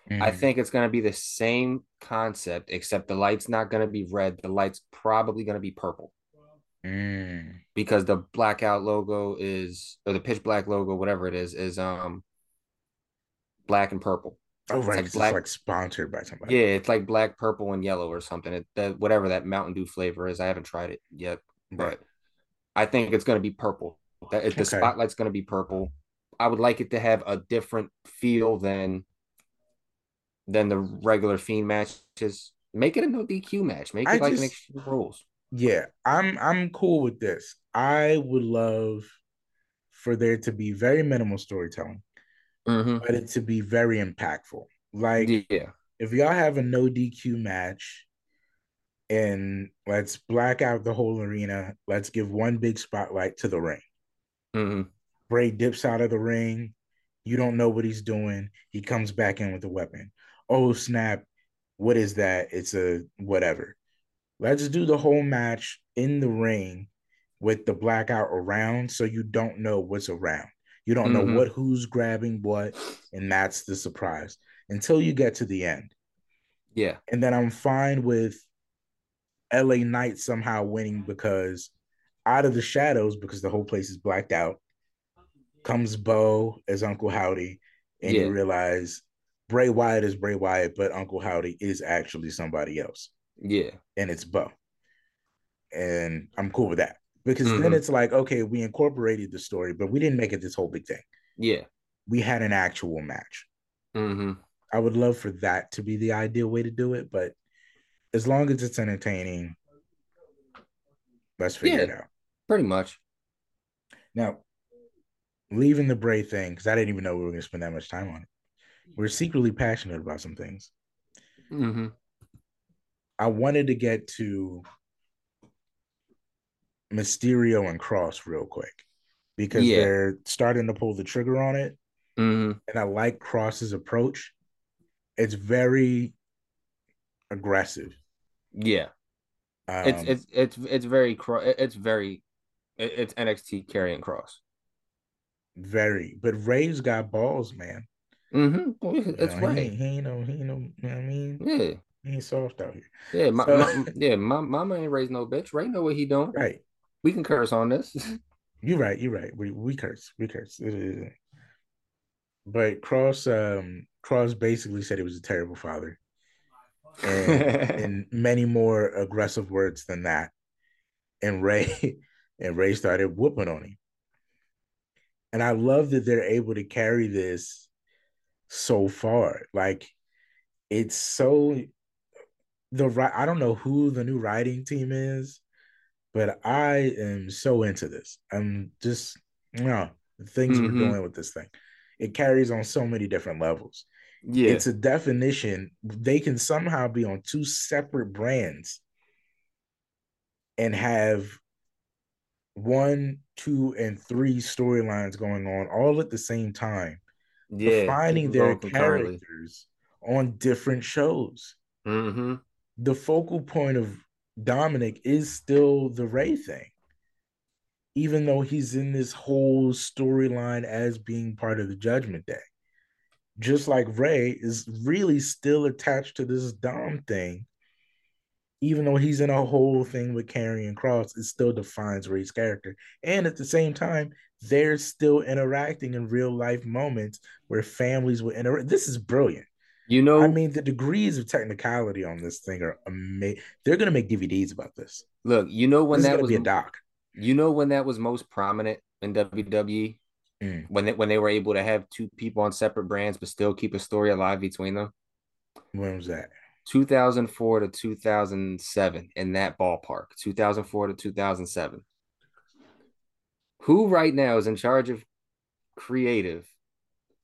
Mm-hmm. I think it's gonna be the same concept, except the light's not gonna be red. The light's probably gonna be purple. Mm. Because the blackout logo is, or the pitch black logo, whatever it is, is um black and purple. Oh right, it's, like, black, it's like sponsored by somebody. Yeah, it's like black, purple, and yellow or something. It, that whatever that Mountain Dew flavor is, I haven't tried it yet, right. but I think it's gonna be purple. That the spotlight's gonna be purple. I would like it to have a different feel than than the regular fiend matches. Make it a no DQ match. Make it I like just, an extreme rules. Yeah, I'm I'm cool with this. I would love for there to be very minimal storytelling, mm-hmm. but it to be very impactful. Like, yeah, if y'all have a no DQ match, and let's black out the whole arena, let's give one big spotlight to the ring. Mm-hmm. Bray dips out of the ring. You don't know what he's doing. He comes back in with a weapon. Oh snap! What is that? It's a whatever. Let's do the whole match in the ring with the blackout around so you don't know what's around. You don't mm-hmm. know what who's grabbing what, and that's the surprise until you get to the end. Yeah. And then I'm fine with LA Knight somehow winning because out of the shadows, because the whole place is blacked out, comes Bo as Uncle Howdy, and yeah. you realize Bray Wyatt is Bray Wyatt, but Uncle Howdy is actually somebody else. Yeah. And it's Bo. And I'm cool with that. Because mm-hmm. then it's like, okay, we incorporated the story, but we didn't make it this whole big thing. Yeah. We had an actual match. Mm-hmm. I would love for that to be the ideal way to do it, but as long as it's entertaining, let's figure yeah, it out. Pretty much. Now, leaving the Bray thing, because I didn't even know we were going to spend that much time on it. We're secretly passionate about some things. Mm-hmm. I wanted to get to Mysterio and Kross real quick because yeah. they're starting to pull the trigger on it. Mm-hmm. And I like Kross's approach. It's very aggressive. Yeah. Um, it's it's it's it's very it's very it's NXT Karrion Kross. Very, but Rey's got balls, man. Mm-hmm. it's you know, Rey. He, he ain't no, he ain't no. You know what I mean? Yeah. He ain't soft out here. Yeah, my, so, my yeah, my mama ain't raised no bitch. Rey know what he doing. Right. We can curse on this. you're right. You're right. We we curse. We curse. But Kross um, Kross basically said he was a terrible father, and, and many more aggressive words than that. And Rey, and Rey started whooping on him. And I love that they're able to carry this so far. Like it's so the right. I don't know who the new writing team is, but I am so into this. I'm just you know the things mm-hmm. we're doing with this thing. It carries on so many different levels. Yeah. It's a definition. They can somehow be on two separate brands and have one, two, and three storylines going on all at the same time. Yeah. Finding their characters on different shows. Mm-hmm the focal point of Dominic is still the Rey thing. Even though he's in this whole storyline as being part of the Judgment Day. Just like Rey is really still attached to this Dom thing even though he's in a whole thing with Karrion Kross, it still defines Rey's character. And at the same time, they're still interacting in real life moments where families will interact. This is brilliant. You know, I mean, the degrees of technicality on this thing are amazing. They're gonna make DVDs about this. Look, you know when this that was a doc. You know when that was most prominent in WWE mm. when they, when they were able to have two people on separate brands but still keep a story alive between them. When was that? 2004 to 2007 in that ballpark. 2004 to 2007. Who right now is in charge of creative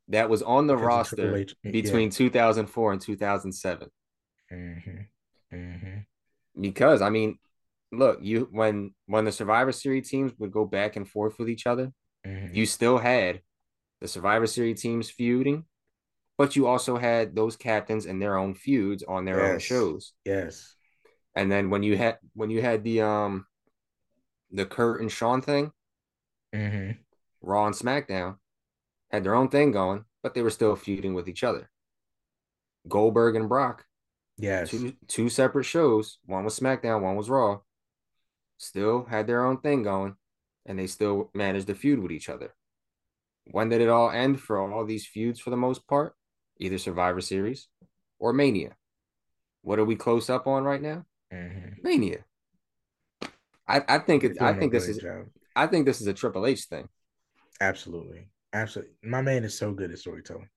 that was on the roster H, between yeah. 2004 and 2007? Mm-hmm. Mm-hmm. Because I mean, look, you when when the Survivor Series teams would go back and forth with each other, mm-hmm. you still had the Survivor Series teams feuding, but you also had those captains and their own feuds on their yes. own shows. Yes. And then when you had when you had the um the Kurt and Shawn thing, mm-hmm. Raw and SmackDown had their own thing going, but they were still feuding with each other. Goldberg and Brock, yes, two two separate shows. One was SmackDown, one was Raw. Still had their own thing going, and they still managed to feud with each other. When did it all end for all these feuds for the most part? Either Survivor Series or Mania. What are we close up on right now? Mm-hmm. Mania. I, I think it. I think this is. Job. I think this is a Triple H thing. Absolutely, absolutely. My man is so good at storytelling.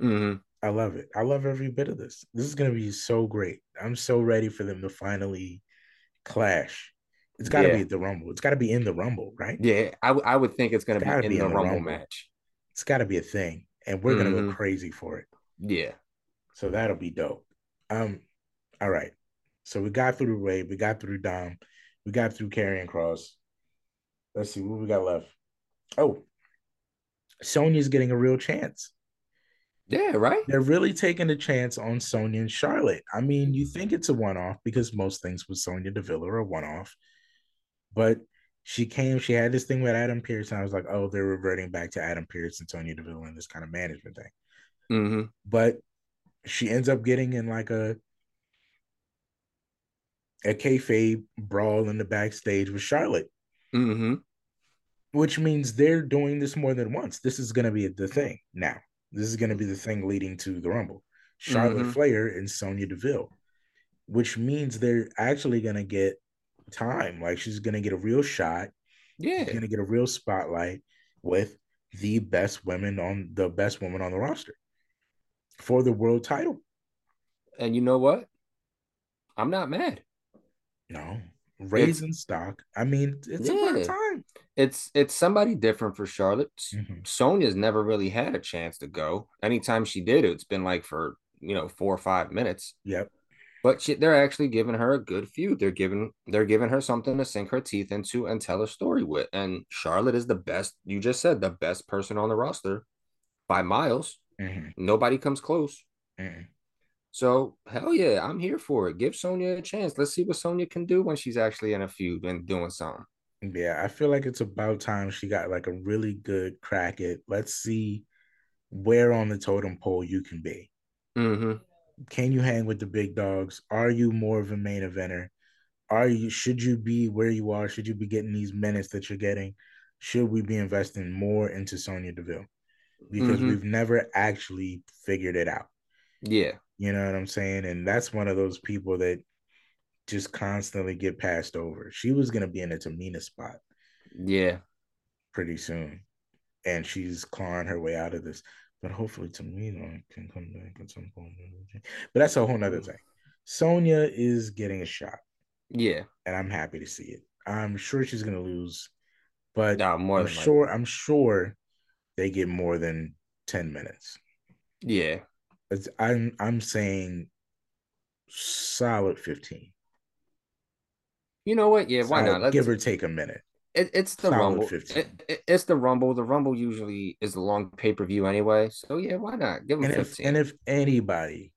Mm-hmm. I love it. I love every bit of this. This is gonna be so great. I'm so ready for them to finally clash. It's got to yeah. be at the Rumble. It's got to be in the Rumble, right? Yeah, I, w- I would think it's going to be, in, be in the, the Rumble, Rumble, match. It's got to be a thing, and we're mm-hmm. going to go crazy for it. Yeah. So that'll be dope. Um, all right. So we got through Rey, we got through Dom, we got through Karrion Kross. Let's see what we got left. Oh, Sonya's getting a real chance. Yeah, right. They're really taking a chance on Sonya and Charlotte. I mean, you think it's a one off because most things with Sonya Deville are a one off, but she came, she had this thing with Adam Pearce, and I was like, oh, they're reverting back to Adam Pearce and Sonya Deville and this kind of management thing. Mm-hmm. But she ends up getting in like a a kayfabe brawl in the backstage with Charlotte. Mm-hmm. Which means they're doing this more than once. This is going to be the thing now. This is going to be the thing leading to the Rumble. Charlotte mm-hmm. Flair and Sonya Deville, which means they're actually going to get time. Like she's going to get a real shot. Yeah. She's going to get a real spotlight with the best women on the best woman on the roster for the world title. And you know what? I'm not mad. No, raising stock. I mean, it's yeah. about time. It's it's somebody different for Charlotte. Mm-hmm. Sonya's never really had a chance to go. Anytime she did, it's been like for you know four or five minutes. Yep. But she, they're actually giving her a good feud. They're giving they're giving her something to sink her teeth into and tell a story with. And Charlotte is the best. You just said the best person on the roster by miles. Mm-hmm. Nobody comes close. Mm-hmm. So hell yeah, I'm here for it. Give Sonya a chance. Let's see what Sonya can do when she's actually in a feud and doing something. Yeah, I feel like it's about time she got like a really good crack at. Let's see where on the totem pole you can be. Mm-hmm. Can you hang with the big dogs? Are you more of a main eventer? Are you should you be where you are? Should you be getting these minutes that you're getting? Should we be investing more into Sonya Deville? Because mm-hmm. we've never actually figured it out. Yeah. You know what I'm saying? And that's one of those people that just constantly get passed over. She was gonna be in a Tamina spot. Yeah. Pretty soon. And she's clawing her way out of this. But hopefully Tamina can come back at some point. But that's a whole nother mm. thing. Sonya is getting a shot. Yeah. And I'm happy to see it. I'm sure she's gonna lose, but no, more I'm sure I'm sure they get more than 10 minutes. Yeah. It's, I'm I'm saying solid 15. You know what? Yeah, why solid, not? Let's, give or take a minute. It, it's the solid Rumble. It, it, it's the Rumble. The Rumble usually is a long pay per view anyway. So yeah, why not? Give them and 15. If, and if anybody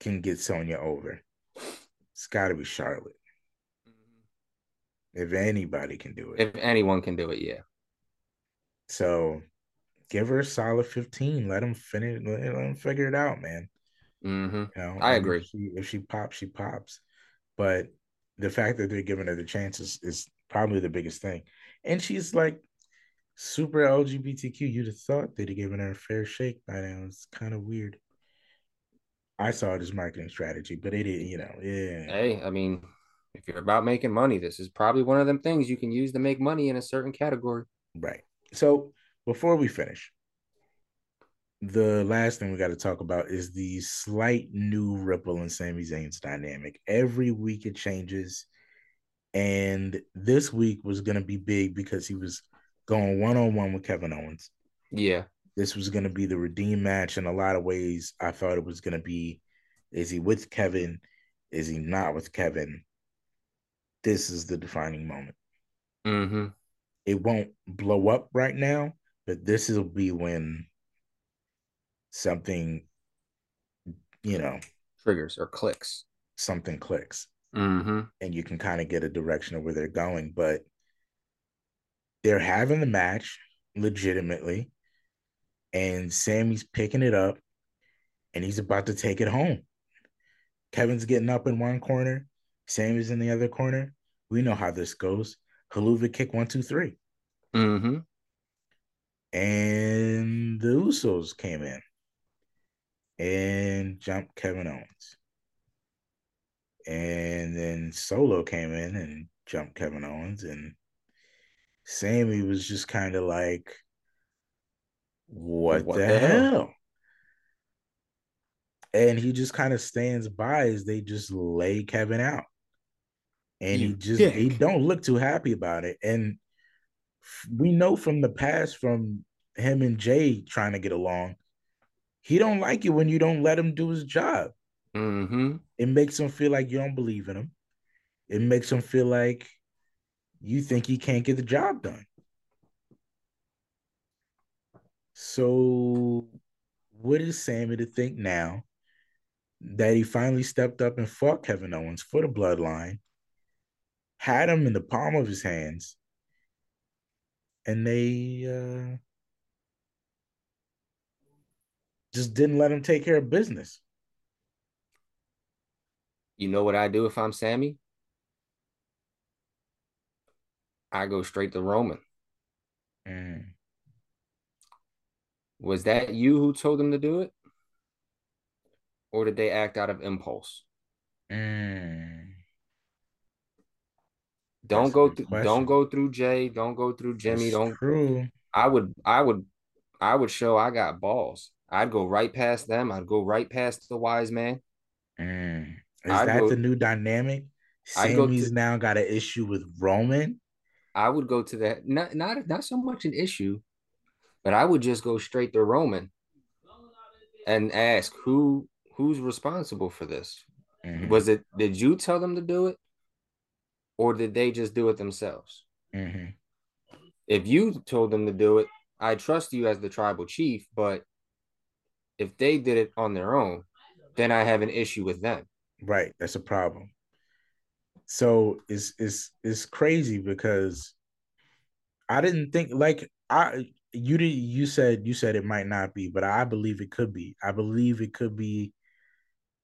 can get Sonya over, it's got to be Charlotte. Mm-hmm. If anybody can do it, if anyone can do it, yeah. So give her a solid 15. Let him finish, let them figure it out, man. Mm-hmm. You know, I agree. If she, if she pops, she pops. But the fact that they're giving her the chances is probably the biggest thing. And she's like super LGBTQ. You'd have thought they'd have given her a fair shake by now. It's kind of weird. I saw it as marketing strategy, but it, you know, yeah. Hey, I mean, if you're about making money, this is probably one of them things you can use to make money in a certain category. Right. So before we finish, the last thing we got to talk about is the slight new ripple in Sami Zayn's dynamic. Every week it changes. And this week was going to be big because he was going one on one with Kevin Owens. Yeah. This was going to be the redeem match in a lot of ways. I thought it was going to be is he with Kevin? Is he not with Kevin? This is the defining moment. Mm-hmm. It won't blow up right now, but this will be when something, you know, triggers or clicks. Something clicks. Mm-hmm. And you can kind of get a direction of where they're going. But they're having the match legitimately. And Sami's picking it up and he's about to take it home. Kevin's getting up in one corner, Sami's in the other corner. We know how this goes. Helluva kick one, two, three. Mm-hmm. And the Usos came in and jumped Kevin Owens. And then Solo came in and jumped Kevin Owens. And Sami was just kind of like, what, what the, the hell? hell? And he just kind of stands by as they just lay Kevin out. And you he just dick. he don't look too happy about it. And we know from the past from him and Jey trying to get along, he don't like you when you don't let him do his job. Mm-hmm. It makes him feel like you don't believe in him. It makes him feel like you think he can't get the job done. So, what is Sami to think now that he finally stepped up and fought Kevin Owens for the bloodline, had him in the palm of his hands, and they uh, just didn't let him take care of business. You know what I do if I'm Sami? I go straight to Roman. Mm. Was that you who told them to do it? Or did they act out of impulse? Mm. Don't That's go through don't go through Jey, don't go through Jimmy, That's don't true. I would I would I would show I got balls. I'd go right past them. I'd go right past the wise man. Mm. Is I'd that go, the new dynamic? Sami's to, now got an issue with Roman. I would go to that. Not not not so much an issue, but I would just go straight to Roman and ask who who's responsible for this. Mm-hmm. Was it did you tell them to do it, or did they just do it themselves? Mm-hmm. If you told them to do it, I trust you as the tribal chief, but if they did it on their own, then I have an issue with them. Right, that's a problem. So it's it's it's crazy because I didn't think like I you did you said you said it might not be, but I believe it could be. I believe it could be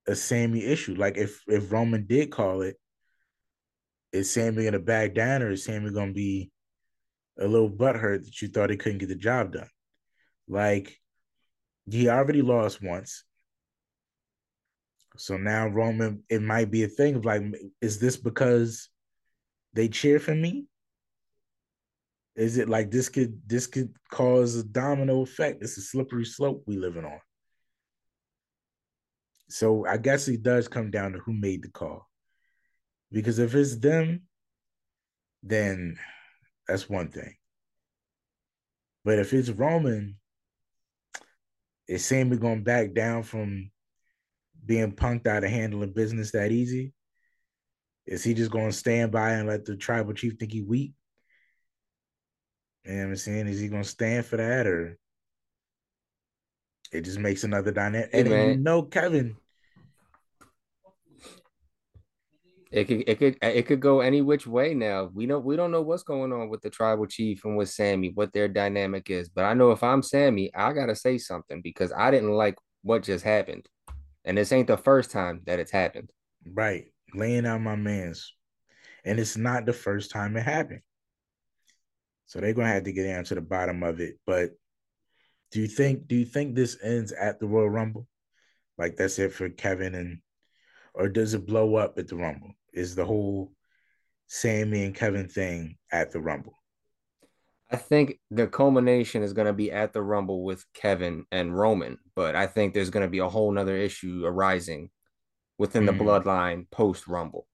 a Sami issue. Like if if Roman did call it, is Sami gonna back down or is Sami gonna be a little butthurt that you thought he couldn't get the job done? Like he already lost once. So now Roman, it might be a thing of like, is this because they cheer for me? Is it like this could this could cause a domino effect? It's a slippery slope we living on. So I guess it does come down to who made the call. Because if it's them, then that's one thing. But if it's Roman, is Sami going back down from being punked out of handling business that easy? Is he just going to stand by and let the tribal chief think he weak? You know what I'm saying? Is he going to stand for that or it just makes another dynamic? Hey, and man. you know, Kevin. It could it could it could go any which way now. We know we don't know what's going on with the tribal chief and with Sami, what their dynamic is. But I know if I'm Sami, I gotta say something because I didn't like what just happened. And this ain't the first time that it's happened. Right. Laying out my man's. And it's not the first time it happened. So they're gonna have to get down to the bottom of it. But do you think do you think this ends at the Royal Rumble? Like that's it for Kevin and or does it blow up at the Rumble? Is the whole Sami and Kevin thing at the Rumble? I think the culmination is going to be at the Rumble with Kevin and Roman, but I think there's going to be a whole nother issue arising within mm. the bloodline post Rumble.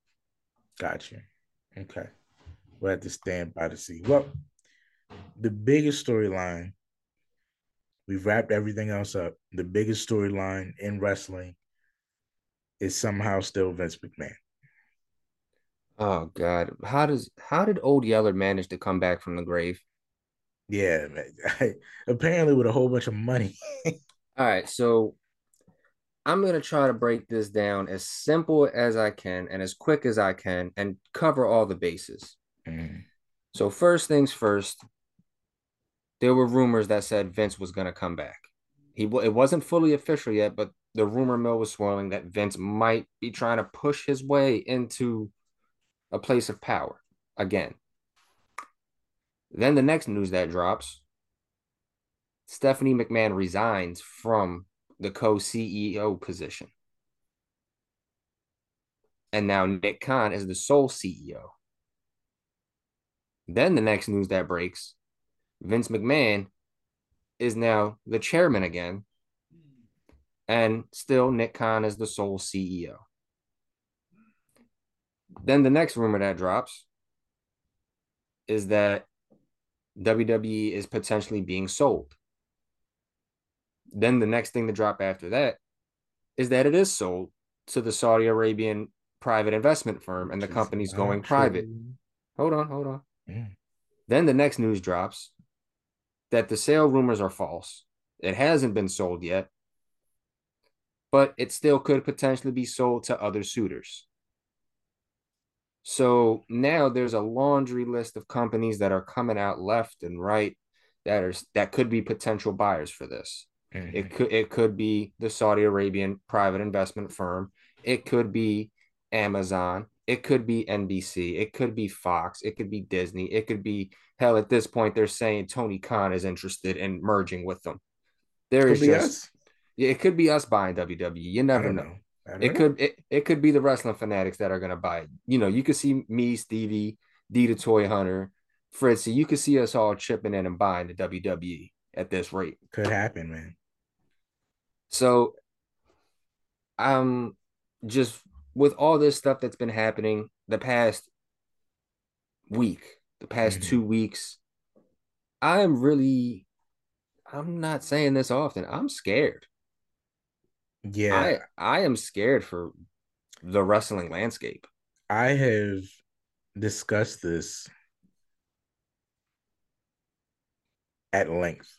Gotcha. Okay. We'll have to stand by to see. Well, the biggest storyline, we've wrapped everything else up. The biggest storyline in wrestling is somehow still Vince McMahon. Oh God. How does how did old Yeller manage to come back from the grave? Yeah, man. apparently with a whole bunch of money. All right, so I'm going to try to break this down as simple as I can and as quick as I can and cover all the bases. Mm. So, first things first, there were rumors that said Vince was going to come back. He it wasn't fully official yet, but the rumor mill was swirling that Vince might be trying to push his way into a place of power again. Then the next news that drops Stephanie McMahon resigns from the co CEO position. And now Nick Khan is the sole CEO. Then the next news that breaks Vince McMahon is now the chairman again. And still, Nick Khan is the sole CEO. Then the next rumor that drops is that WWE is potentially being sold. Then the next thing to drop after that is that it is sold to the Saudi Arabian private investment firm and the company's going private. Hold on, hold on. Mm. Then the next news drops that the sale rumors are false. It hasn't been sold yet, but it still could potentially be sold to other suitors. So now there's a laundry list of companies that are coming out left and right that are that could be potential buyers for this. Mm-hmm. It could it could be the Saudi Arabian private investment firm. It could be Amazon. It could be NBC. It could be Fox. It could be Disney. It could be hell. At this point, they're saying Tony Khan is interested in merging with them. There is just it could be us buying WWE. You never know. know. It could it, it could be the wrestling fanatics that are gonna buy it. You know, you could see me, Stevie, D the Toy Hunter, Fritzy. You could see us all chipping in and buying the WWE at this rate. Could happen, man. So um just with all this stuff that's been happening the past week, the past mm-hmm. two weeks, I'm really I'm not saying this often. I'm scared. Yeah. I I am scared for the wrestling landscape. I have discussed this at length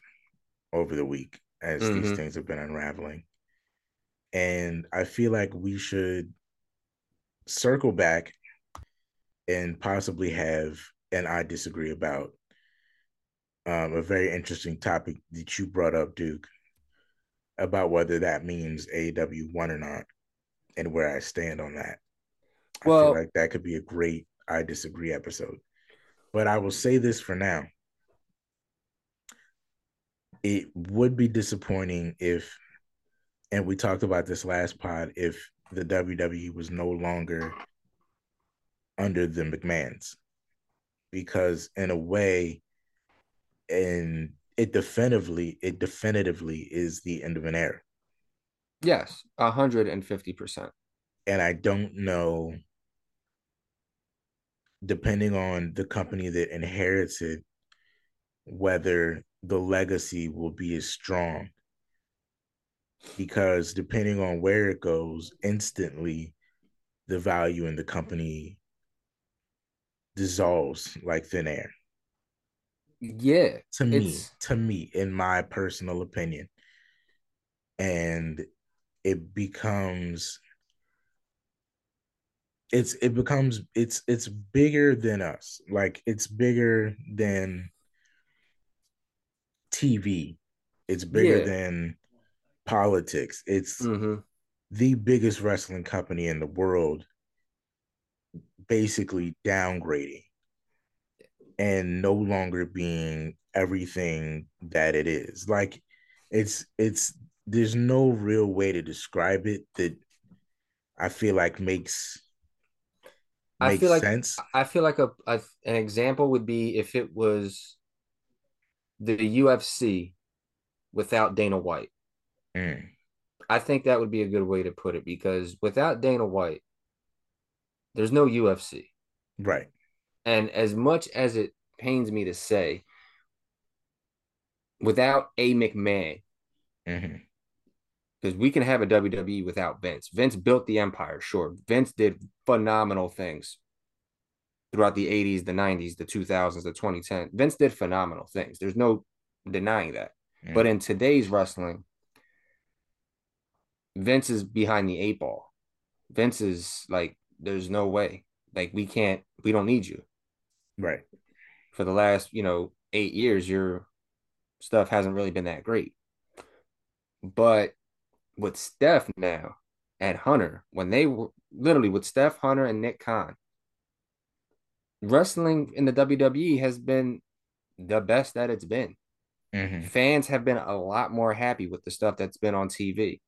over the week as mm-hmm. these things have been unraveling. And I feel like we should circle back and possibly have and I disagree about um, a very interesting topic that you brought up, Duke, about whether that means AEW won or not and where I stand on that. Well, I feel like that could be a great I disagree episode. But I will say this for now. It would be disappointing if, and we talked about this last pod, if the WWE was no longer under the McMahons. Because in a way, and it definitively it definitively is the end of an era. Yes, a hundred and fifty percent. And I don't know, depending on the company that inherits it, whether the legacy will be as strong. Because depending on where it goes, instantly the value in the company dissolves like thin air. Yeah. To me, to me, in my personal opinion. And it becomes it's it becomes it's it's bigger than us. Like it's bigger than TV. It's bigger yeah. than politics. It's mm-hmm. the biggest wrestling company in the world basically downgrading and no longer being everything that it is. Like it's it's there's no real way to describe it that I feel like makes I feel like sense. I feel like a, a an example would be if it was the UFC without Dana White. Mm. I think that would be a good way to put it because without Dana White, there's no UFC. Right. And as much as it pains me to say, without a McMahon, mm-hmm because we can have a WWE without Vince. Vince built the empire, sure. Vince did phenomenal things throughout the 80s, the 90s, the 2000s, the 2010s. Vince did phenomenal things. There's no denying that. Mm. But in today's wrestling, Vince is behind the eight ball. Vince is like, there's no way. Like, we can't, we don't need you. Right. For the last, you know, eight years, your stuff hasn't really been that great. But with Steph now and Hunter, when they were literally with Steph, Hunter, and Nick Khan, wrestling in the WWE has been the best that it's been. Mm-hmm. Fans have been a lot more happy with the stuff that's been on TV.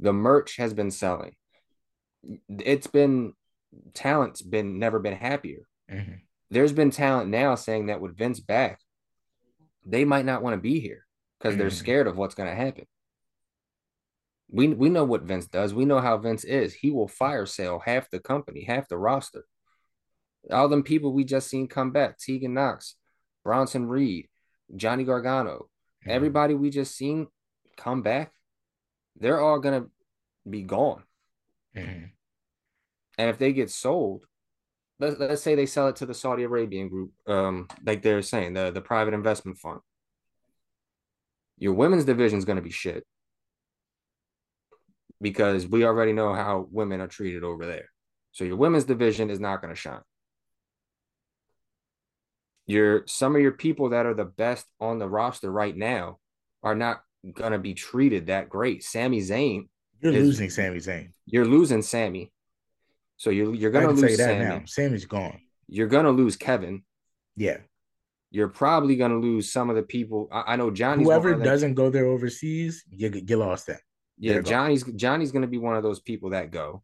The merch has been selling. It's been talent's been never been happier. Mm-hmm. There's been talent now saying that with Vince back, they might not want to be here because they're scared of what's going to happen. We we know what Vince does. We know how Vince is. He will fire sale half the company, half the roster. All them people we just seen come back: Tegan Nox, Bronson Reed, Johnny Gargano, mm-hmm. everybody we just seen come back. They're all gonna be gone. Mm-hmm. And if they get sold, let's, let's say they sell it to the Saudi Arabian group, um, like they're saying, the, the private investment fund. Your women's division is going to be shit because we already know how women are treated over there. So your women's division is not going to shine. Your some of your people that are the best on the roster right now are not going to be treated that great. Sami Zayn, you're is, losing Sami Zayn. You're losing Sami. So you're you're going to lose that Sami. now. Sami's gone. You're going to lose Kevin. Yeah. You're probably going to lose some of the people. I, I know Johnny. Whoever doesn't go there overseas, you, you lost that. Yeah, Johnny's Johnny's going to be one of those people that go.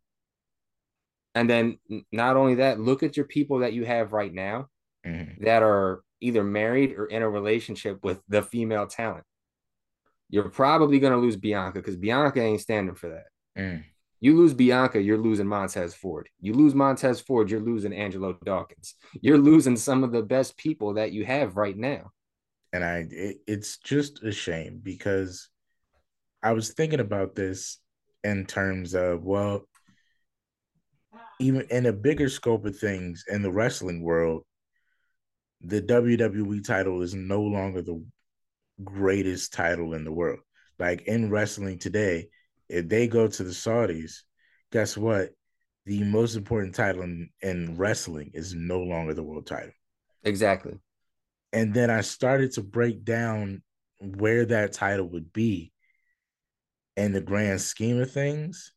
And then not only that, look at your people that you have right now mm-hmm. that are either married or in a relationship with the female talent. You're probably going to lose Bianca because Bianca ain't standing for that. Mm. You lose Bianca, you're losing Montez Ford. You lose Montez Ford, you're losing Angelo Dawkins. You're losing some of the best people that you have right now. And I, it, it's just a shame because I was thinking about this in terms of well, even in a bigger scope of things in the wrestling world, the WWE title is no longer the greatest title in the world. Like in wrestling today, if they go to the Saudis, guess what? The most important title in, in wrestling is no longer the world title. Exactly. And then I started to break down where that title would be in the grand scheme of things.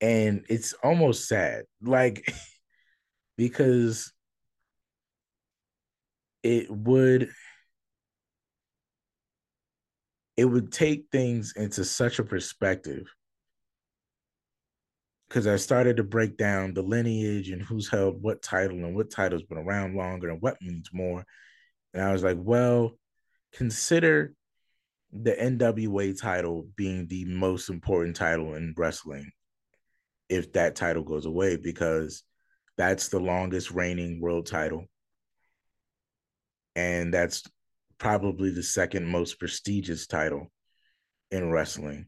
And it's almost sad. Like because it would it would take things into such a perspective because I started to break down the lineage and who's held what title and what title's been around longer and what means more. And I was like, well, consider the NWA title being the most important title in wrestling if that title goes away because that's the longest reigning world title and that's probably the second most prestigious title in wrestling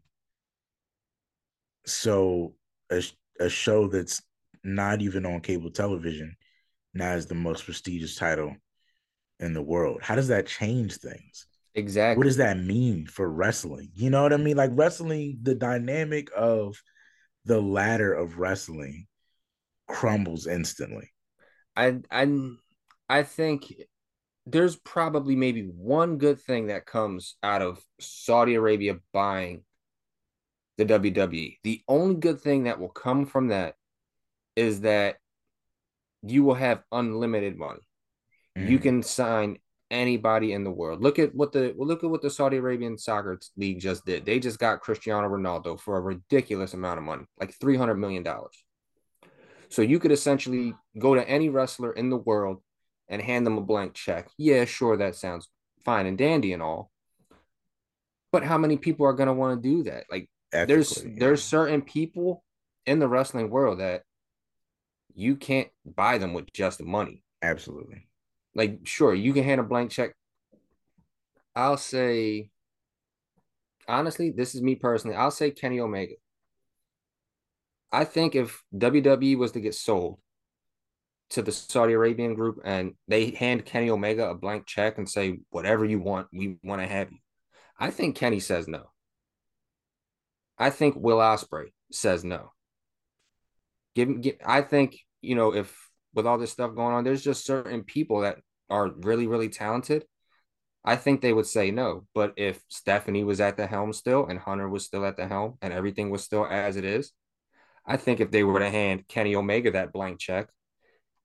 so a, a show that's not even on cable television now is the most prestigious title in the world how does that change things Exactly. What does that mean for wrestling? You know what I mean? Like wrestling, the dynamic of the ladder of wrestling crumbles instantly. I I I think there's probably maybe one good thing that comes out of Saudi Arabia buying the WWE. The only good thing that will come from that is that you will have unlimited money. Mm-hmm. You can sign anybody in the world. Look at what the look at what the Saudi Arabian soccer league just did. They just got Cristiano Ronaldo for a ridiculous amount of money, like 300 million dollars. So you could essentially go to any wrestler in the world and hand them a blank check. Yeah, sure that sounds fine and dandy and all. But how many people are going to want to do that? Like Ethically, there's yeah. there's certain people in the wrestling world that you can't buy them with just the money. Absolutely. Like, sure, you can hand a blank check. I'll say, honestly, this is me personally. I'll say Kenny Omega. I think if WWE was to get sold to the Saudi Arabian group and they hand Kenny Omega a blank check and say, whatever you want, we want to have you. I think Kenny says no. I think Will Ospreay says no. Give, give I think, you know, if with all this stuff going on, there's just certain people that are really, really talented. I think they would say no. But if Stephanie was at the helm still and Hunter was still at the helm and everything was still as it is, I think if they were to hand Kenny Omega that blank check,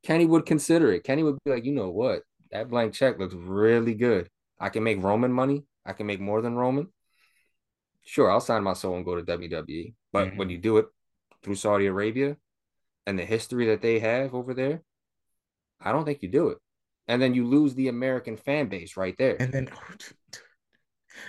Kenny would consider it. Kenny would be like, you know what? That blank check looks really good. I can make Roman money. I can make more than Roman. Sure, I'll sign my soul and go to WWE. But mm-hmm. when you do it through Saudi Arabia and the history that they have over there, I don't think you do it. And then you lose the American fan base right there. And then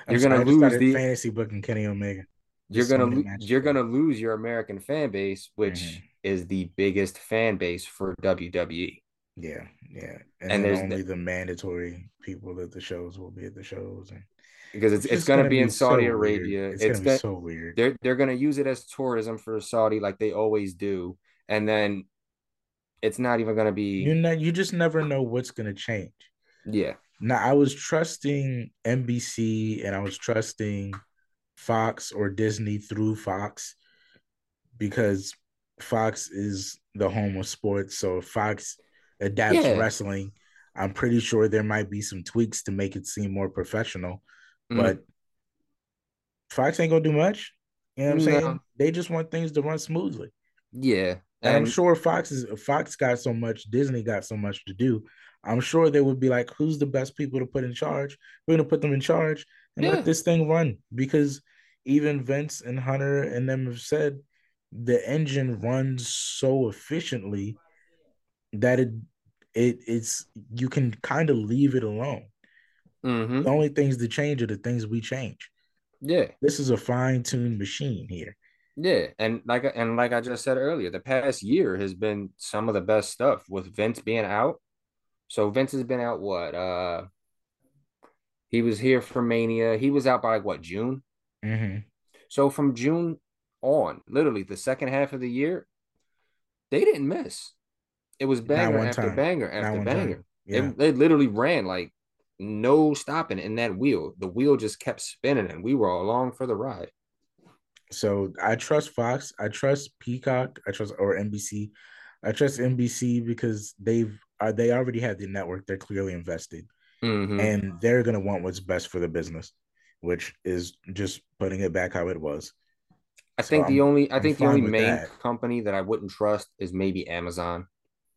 you're gonna lose the fantasy book booking Kenny Omega. You're gonna lo- you're gonna lose your American fan base, which mm-hmm. Is the biggest fan base for WWE. Yeah, yeah, and, and there's only the, the, mandatory people that the shows will be at the shows, and because it's, it's, it's gonna, gonna, be in Saudi so Arabia. It's, it's, gonna, be so weird. They're they're gonna use it as tourism for Saudi, like they always do, and then it's not even gonna be. You know, you just never know what's gonna change. Yeah. Now I was trusting NBC and I was trusting Fox or Disney through Fox because Fox is the home of sports. So if Fox adapts yeah. wrestling, I'm pretty sure there might be some tweaks to make it seem more professional. Mm. But Fox ain't gonna do much. You know what I'm no. saying? They just want things to run smoothly. Yeah. And, and I'm sure Fox is Fox got so much, Disney got so much to do. I'm sure they would be like, who's the best people to put in charge? We're gonna put them in charge and yeah. let this thing run because even Vince and Hunter and them have said the engine runs so efficiently that it it it's you can kind of leave it alone. Mm-hmm. The only things to change are the things we change. Yeah, this is a fine tuned machine here. Yeah, and like and like I just said earlier, the past year has been some of the best stuff with Vince being out. So Vince has been out what? Uh he was here for Mania. He was out by like what June? Mm-hmm. So from June on, literally the second half of the year, they didn't miss. It was banger after time. banger after banger. Yeah. It, they literally ran like no stopping in that wheel. The wheel just kept spinning, and we were all along for the ride. So I trust Fox. I trust Peacock. I trust or NBC. I trust NBC because they've uh, they already have the network. They're clearly invested, mm-hmm. and they're gonna want what's best for the business which is just putting it back how it was. I so think the I'm, only I I'm think the only main that. company that I wouldn't trust is maybe Amazon.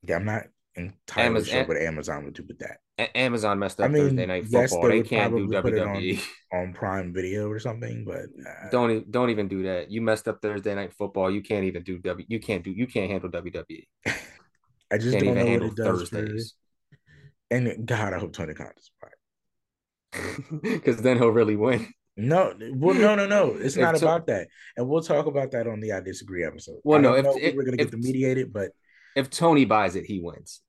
Yeah, I'm not entirely Amazon, sure what Amazon would do with that. A- Amazon messed up I mean, Thursday night yes, football. They, they can't do WWE on, on, Prime Video or something, but uh, don't don't even do that. You messed up Thursday night football. You can't even do W. You can't do. You can't handle WWE. I just can't don't know what it does. Thursdays. For, and God, I hope Tony Khan is right because then he'll really win. No, well, no, no, no. It's not to- about that, and we'll talk about that on the I disagree episode. Well, no, if, if, we're gonna get if, the mediated, but if Tony buys it, he wins.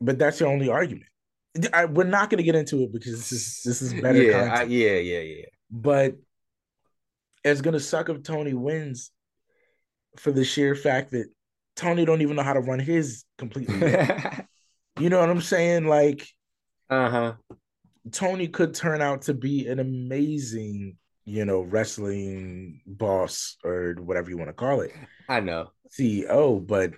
But that's your only argument. I, we're not to get into it because this is this is better. Yeah, I, yeah, yeah, yeah. But it's to suck if Tony wins for the sheer fact that Tony don't even know how to run his completely. you know what I'm saying? Like, uh huh. Tony could turn out to be an amazing, you know, wrestling boss or whatever you want to call it. I know. CEO, but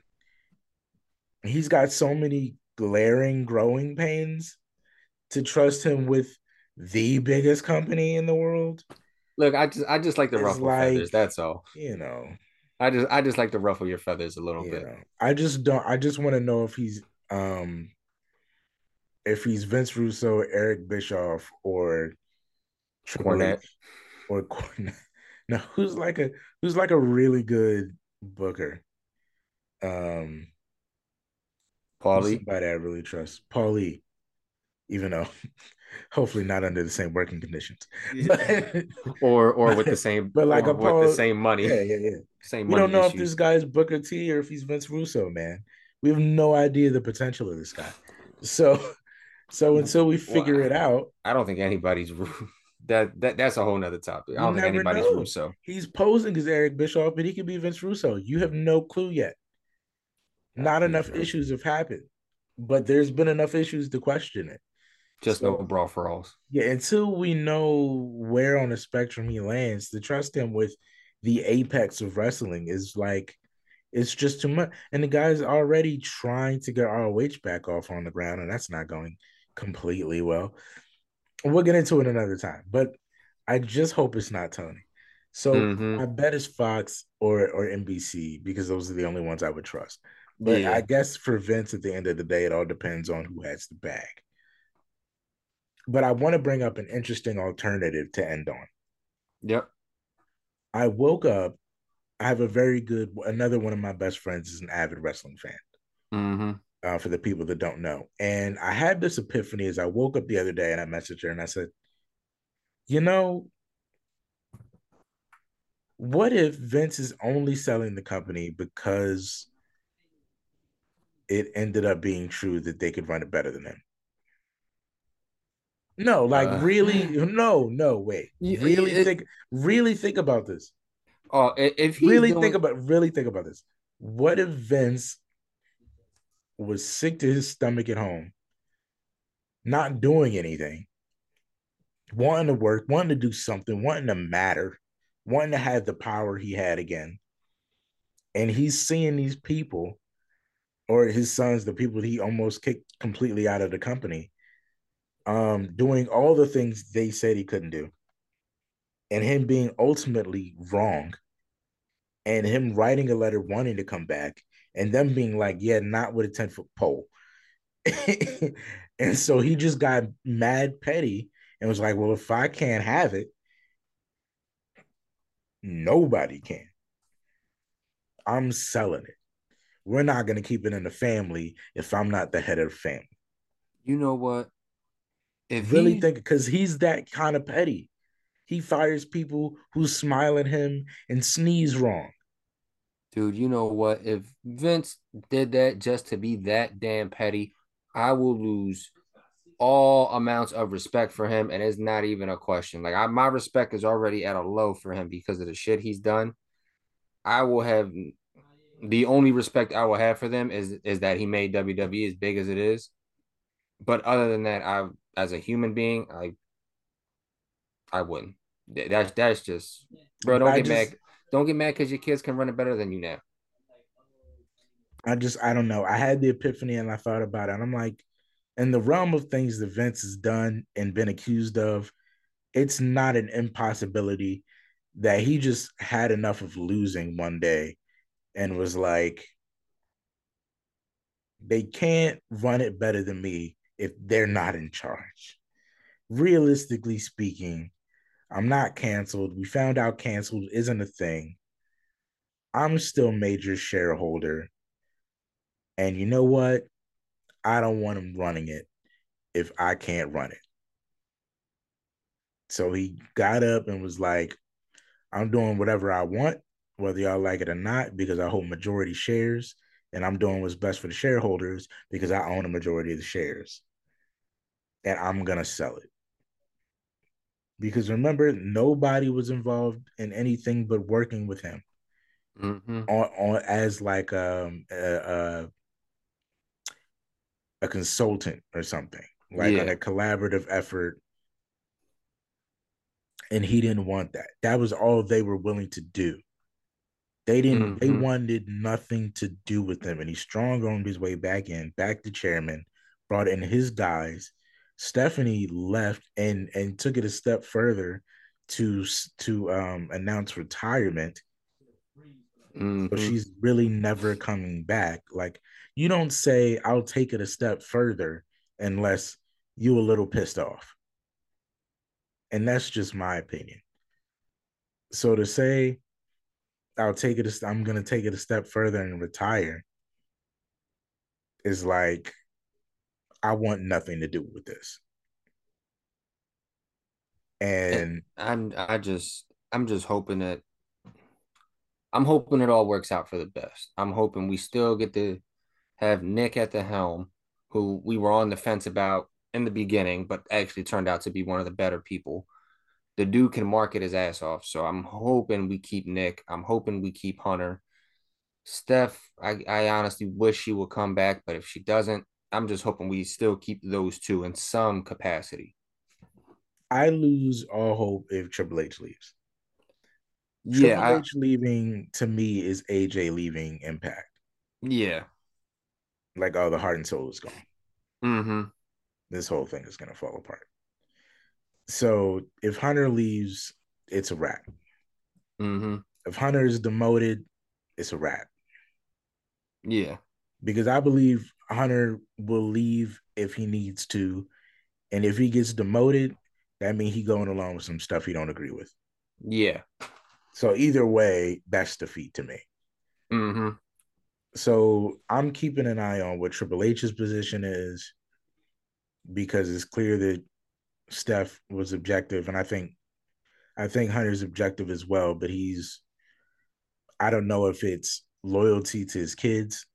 he's got so many glaring growing pains to trust him with the biggest company in the world. Look, I just I just like the ruffle like, feathers. That's all. You know. I just I just like to ruffle your feathers a little You bit. know, I just don't. I just want to know if he's um if he's Vince Russo, Eric Bischoff, or Triple Cornette, or Cornette. Now, who's like a who's like a really good booker? Um, who's Paulie, somebody I really trust? Paulie, even though hopefully not under the same working conditions, but or or with the same but like or a with the same money, yeah, yeah, yeah. same We money don't know if issues. this guy's Booker T or if he's Vince Russo, man. We have no idea the potential of this guy. So, so until we figure Well, it out, I don't think anybody's that that that's a whole nother topic. I don't think anybody's know. Russo. He's posing as Eric Bischoff, but he could be Vince Russo. You have no clue yet. Not enough true. issues have happened, but there's been enough issues to question it. Just So- no brawl for alls. Yeah, until we know where on the spectrum he lands, to trust him with the apex of wrestling is like it's just too much. And the guy's already trying to get ROH back off on the ground, and that's not going completely well. We'll get into it another time, but I just hope it's not Tony. So Mhm. I bet it's Fox or or NBC because those are the only ones I would trust. But Yeah. I guess for Vince, at the end of the day, it all depends on who has the bag. But I want to bring up an interesting alternative to end on. Yep. I woke up. I have a very good. Another one of my best friends is an avid wrestling fan. hmm Uh, for the people that don't know, and I had this epiphany as I woke up the other day, and I messaged her and I said, "You know, what if Vince is only selling the company because it ended up being true that they could run it better than him?" No, like Uh, really, no, no, wait, You- really it- think, really think about this. Oh, if really doing, think about really think about this. What if Vince was sick to his stomach at home, not doing anything, wanting to work, wanting to do something, wanting to matter, wanting to have the power he had again, and he's seeing these people or his sons, the people he almost kicked completely out of the company, um, doing all the things they said he couldn't do, and him being ultimately wrong, and him writing a letter wanting to come back, and them being like, "Yeah, not with a ten foot pole," and so he just got mad petty and was like, "Well, if I can't have it, nobody can. I'm selling it. We're not going to keep it in the family if I'm not the head of the family." you know what? If really he, think because he's that kind of petty. He fires people who smile at him and sneeze wrong. Dude, you know what? If Vince did that just to be that damn petty, I will lose all amounts of respect for him, and it's not even a question. Like I, my respect is already at a low for him because of the shit he's done. I will have the only respect I will have for them is is that he made WWE as big as it is. But other than that, I as a human being, I I wouldn't. That's that's just bro. Don't I get just- mad. Don't get mad because your kids can run it better than you now. I just I don't know. I had the epiphany and I thought about it, and I'm like, in the realm of things that Vince has done and been accused of, it's not an impossibility that he just had enough of losing one day and was like, they can't run it better than me if they're not in charge. Realistically speaking, I'm not canceled. We found out canceled isn't a thing. I'm still major shareholder. And you know what? I don't want him running it if I can't run it. So he got up and was like, I'm doing whatever I want, whether y'all like it or not, because I hold majority shares. And I'm doing what's best for the shareholders because I own a majority of the shares. And I'm going to sell it. Because remember, nobody was involved in anything but working with him Mm-hmm. on, on as like um a, a, a consultant or something, like on a collaborative effort. And he didn't want that. That was all they were willing to do. They didn't. They Mhm. wanted nothing to do with him, and he strong armed his way back in, back to chairman, brought in his guys. Stephanie left and and took it a step further to to um announce retirement Mhm. So she's really never coming back. Like you don't say I'll take it a step further unless you a little pissed off. And that's just my opinion. So to say I'll take it I'm going to take it a step further and retire is like I want nothing to do with this. And I'm I just I'm just hoping that I'm hoping it all works out for the best. I'm hoping we still get to have Nick at the helm, who we were on the fence about in the beginning, but actually turned out to be one of the better people. The dude can market his ass off. So I'm hoping we keep Nick. I'm hoping we keep Hunter. Steph, I, I honestly wish she would come back, but if she doesn't, I'm just hoping we still keep those two in some capacity. I lose all hope if Triple H leaves. Yeah, Triple I, H leaving to me is AJ leaving Impact. yeah. Like, oh, the heart and soul is gone. Mm-hmm. This whole thing is gonna fall apart. So if Hunter leaves, it's a wrap. Mm-hmm. If Hunter is demoted, it's a wrap. Yeah. Because I believe Hunter will leave if he needs to. And if he gets demoted, that means he going along with some stuff he don't agree with. Yeah. So either way, that's defeat to me. Mm-hmm. So I'm keeping an eye on what Triple H's position is because it's clear that Steph was objective, and I think I think Hunter's objective as well, but he's I don't know if it's loyalty to his kids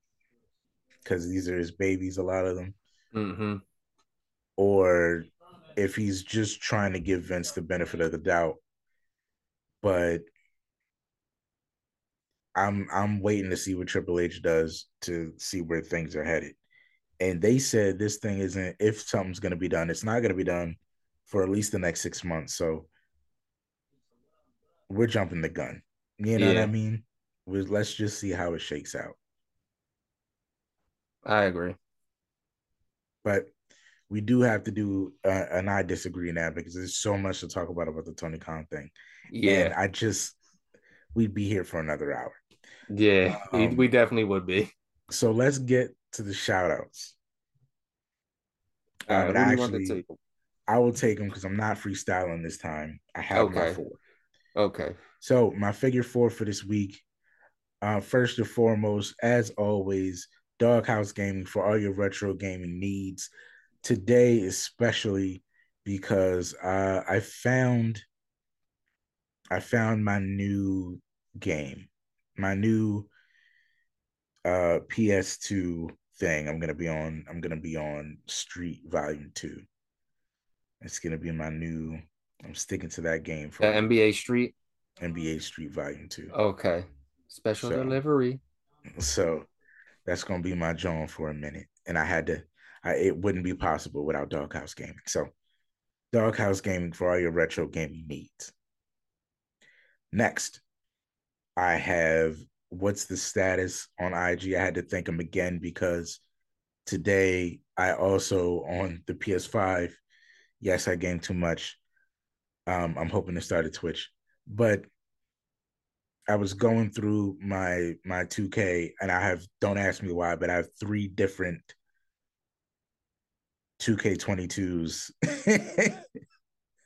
because these are his babies, a lot of them, Mm-hmm. or if he's just trying to give Vince the benefit of the doubt. But I'm I'm waiting to see what Triple H does to see where things are headed. And they said this thing isn't if something's going to be done, it's not going to be done for at least the next six months. So we're jumping the gun. You know what I mean? We- Let's just see how it shakes out. I agree. But we do have to do, uh, and I disagree now because there's so much to talk about about the Tony Khan thing. And Yeah. I just, we'd be here for another hour. Yeah. we- Um, we definitely would be. So let's get to the shout outs. All right, who and do you want to actually. I will take them because I'm not freestyling this time. I have my four. Okay. So my figure four for this week. Uh, first and foremost, as always, Doghouse Gaming for all your retro gaming needs. Today, especially because uh, I found I found my new game, my new uh, PS2 thing. I'm gonna be on. I'm gonna be on Street Volume Two. It's gonna be my new. I'm sticking to that game for The NBA Street. NBA Street Volume Two. Okay. Special So- delivery. So that's gonna be my John for a minute, and I had to. I, it wouldn't be possible without Doghouse Gaming. So, Doghouse Gaming for all your retro gaming needs. Next, I have what's the status on IG. I had to thank him again because today I also on the PS5. Yes, I gamed too much. Um, I'm hoping to start a Twitch, but I was going through my my 2K and I have don't ask me why, but I have three different 2K22s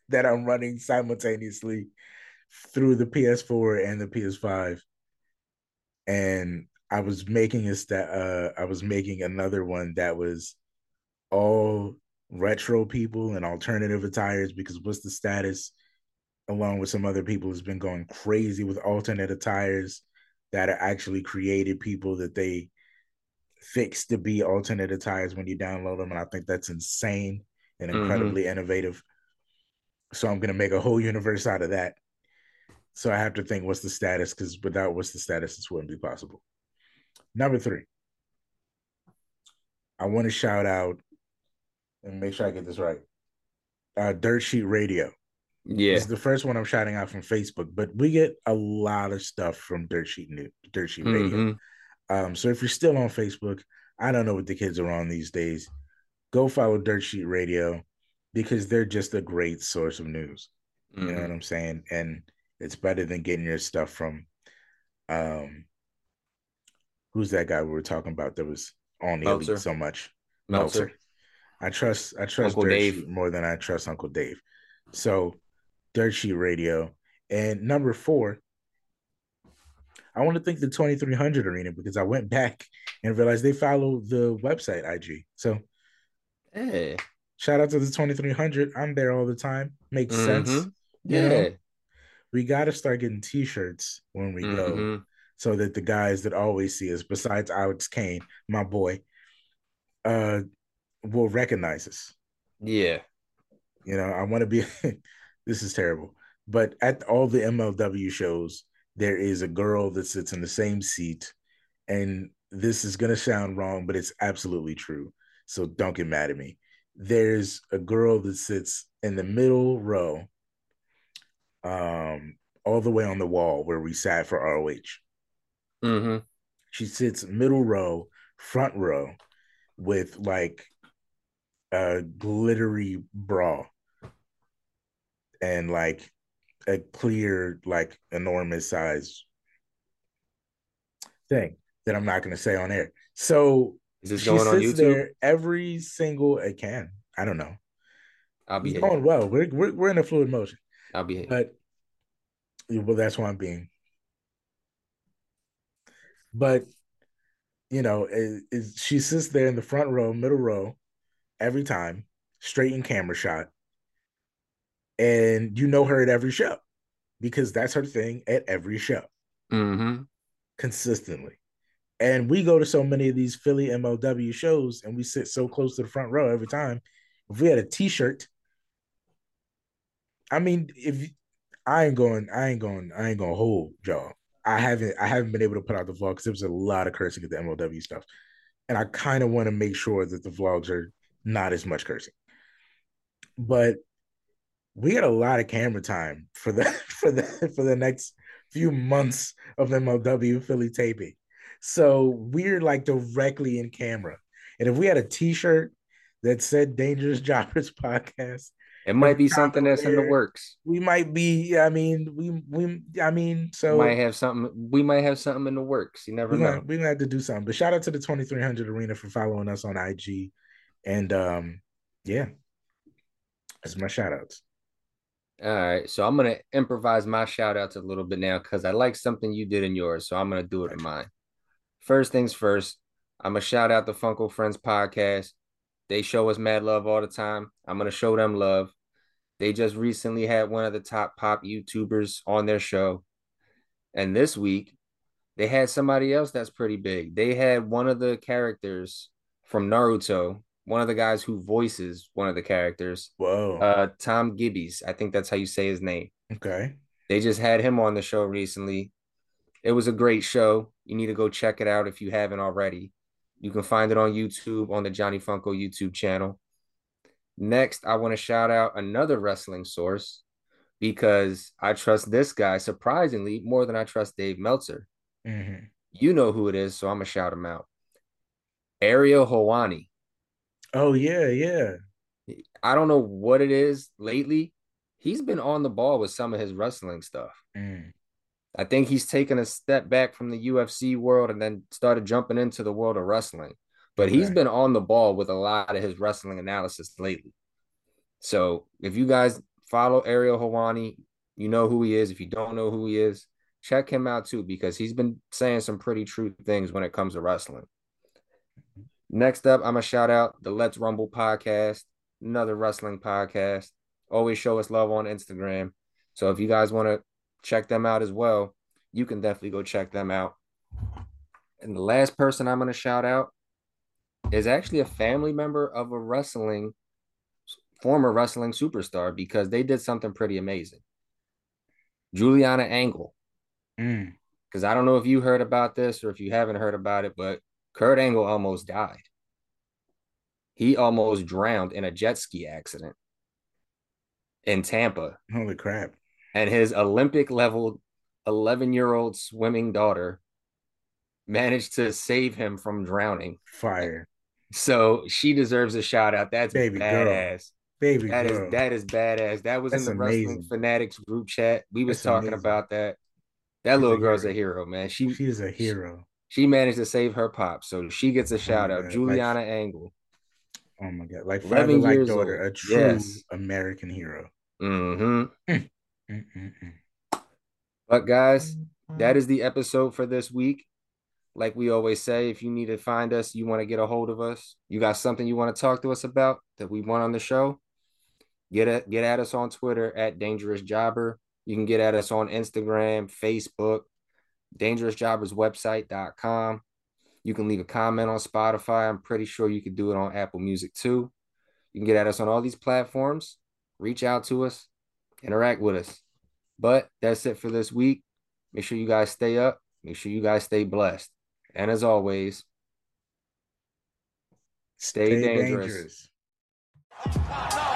that I'm running simultaneously through the PS4 and the PS5. And I was making a sta- uh I was making another one that was all retro people and alternative attires because what's the status along with some other people has been going crazy with alternate attires that are actually created people that they fix to be alternate attires when you download them and i think that's insane and Mhm. incredibly innovative. So i'm going to make a whole universe out of that. So i have to think what's the status because without what's the status this wouldn't be possible. Number three. I want to shout out and make sure i get this right uh, dirt sheet radio Yeah. It's the first one I'm shouting out from Facebook, but we get a lot of stuff from Dirt Sheet New Dirt Sheet Radio. Mhm. Um, so if you're still on Facebook, I don't know what the kids are on these days. Go follow Dirt Sheet Radio because they're just a great source of news. You know Mhm. what I'm saying? And it's better than getting your stuff from um who's that guy we were talking about that was on the Meltzer. elite so much? Meltzer. Meltzer. I trust I trust Uncle Dirt Dave. Sheet more than I trust Uncle Dave. So Dirt Sheet Radio. And number four, I want to thank the 2300 Arena because I went back and realized they follow the website IG. So, hey, shout out to the 2300. I'm there all the time. Makes mm-hmm. sense. Yeah. Know? We got to start getting t shirts when we mm-hmm. go so that the guys that always see us, besides Alex Kane, my boy, uh, will recognize us. Yeah. You know, I want to be, this is terrible, but at all the MLW shows, there is a girl that sits in the same seat. And this is going to sound wrong, but it's absolutely true. So don't get mad at me. There's a girl that sits in the middle row, um, all the way on the wall where we sat for ROH. Mm-hmm. She sits middle row, front row, with like a glittery bra and like a clear, like enormous size thing that I'm not going to say on air. So is this going on YouTube? There every single it can. I don't know. I'll be going well. We're, we're we're in a fluid motion. I'll be but well, that's why I'm being. But you know, it, it, she sits there in the front row, middle row, every time, straight in camera shot, and you know her at every show because that's her thing at every show mm-hmm. consistently. And we go to so many of these Philly MLW shows and we sit so close to the front row every time. If we had a t-shirt, I mean, if I ain't going, I ain't going, I ain't gonna hold y'all. I haven't I haven't been able to put out the vlog because there was a lot of cursing at the MLW stuff. And I kind of want to make sure that the vlogs are not as much cursing. But we had a lot of camera time for the for the for the next few months of MLW Philly taping. So we're like directly in camera. And if we had a t-shirt that said Dangerous Jobbers podcast, it might be something that's in the works. We might be, I mean, we we I mean, so we might have something we might have something in the works. You never we're know. Gonna, we're gonna have to do something. But shout out to the 2300 Arena for following us on IG. And um yeah. That's my shout outs. All right, so I'm gonna improvise my shout outs a little bit now because I like something you did in yours, so I'm gonna do it in mine. First things first, I'm gonna shout out the Funko Friends podcast. They show us mad love all the time. I'm gonna show them love. They just recently had one of the top pop YouTubers on their show, and this week they had somebody else that's pretty big. They had one of the characters from Naruto one of the guys who voices one of the characters. Whoa. Uh, Tom Gibbies. I think that's how you say his name. Okay. They just had him on the show recently. It was a great show. You need to go check it out if you haven't already. You can find it on YouTube on the Johnny Funko YouTube channel. Next, I want to shout out another wrestling source because I trust this guy surprisingly more than I trust Dave Meltzer. Mm-hmm. You know who it is, so I'm gonna shout him out. Ariel Helwani. Oh yeah, yeah. I don't know what it is lately. He's been on the ball with some of his wrestling stuff. Mm. I think he's taken a step back from the UFC world and then started jumping into the world of wrestling. But okay. he's been on the ball with a lot of his wrestling analysis lately. So if you guys follow Ariel Helwani, you know who he is. If you don't know who he is, check him out too because he's been saying some pretty true things when it comes to wrestling. Next up, I'm gonna shout out the Let's Rumble podcast, another wrestling podcast. Always show us love on Instagram. So if you guys want to check them out as well, you can definitely go check them out. And the last person I'm gonna shout out is actually a family member of a wrestling former wrestling superstar because they did something pretty amazing. Giuliana Angle. Because mm. I don't know if you heard about this or if you haven't heard about it, but Kurt Angle almost died. He almost drowned in a jet ski accident in Tampa. Holy crap. And his Olympic level 11 year old swimming daughter managed to save him from drowning. Fire. So she deserves a shout out. That's Baby badass. Girl. Baby that girl. Is, that is badass. That was That's in the amazing. Wrestling Fanatics group chat. We was That's talking amazing. about that. That She's little a girl's hero. a hero, man. She she's a hero she managed to save her pop. So she gets a shout my out. God, Giuliana like- Angle. Oh my god, like 11 father, like daughter, old. a true Yes. American hero. hmm Mm-mm-mm. But guys, that is the episode for this week. Like we always say, if you need to find us, you want to get a hold of us, you got something you want to talk to us about that we want on the show, get at get at us on Twitter at Dangerous Jobber. You can get at us on Instagram, Facebook, dangerousjobberswebsite.com. You can leave a comment on Spotify. I'm pretty sure you could do it on Apple Music too. You can get at us on all these platforms. Reach out to us, interact with us. But that's it for this week. Make sure you guys stay up. Make sure you guys stay blessed. And as always, Stay dangerous. dangerous.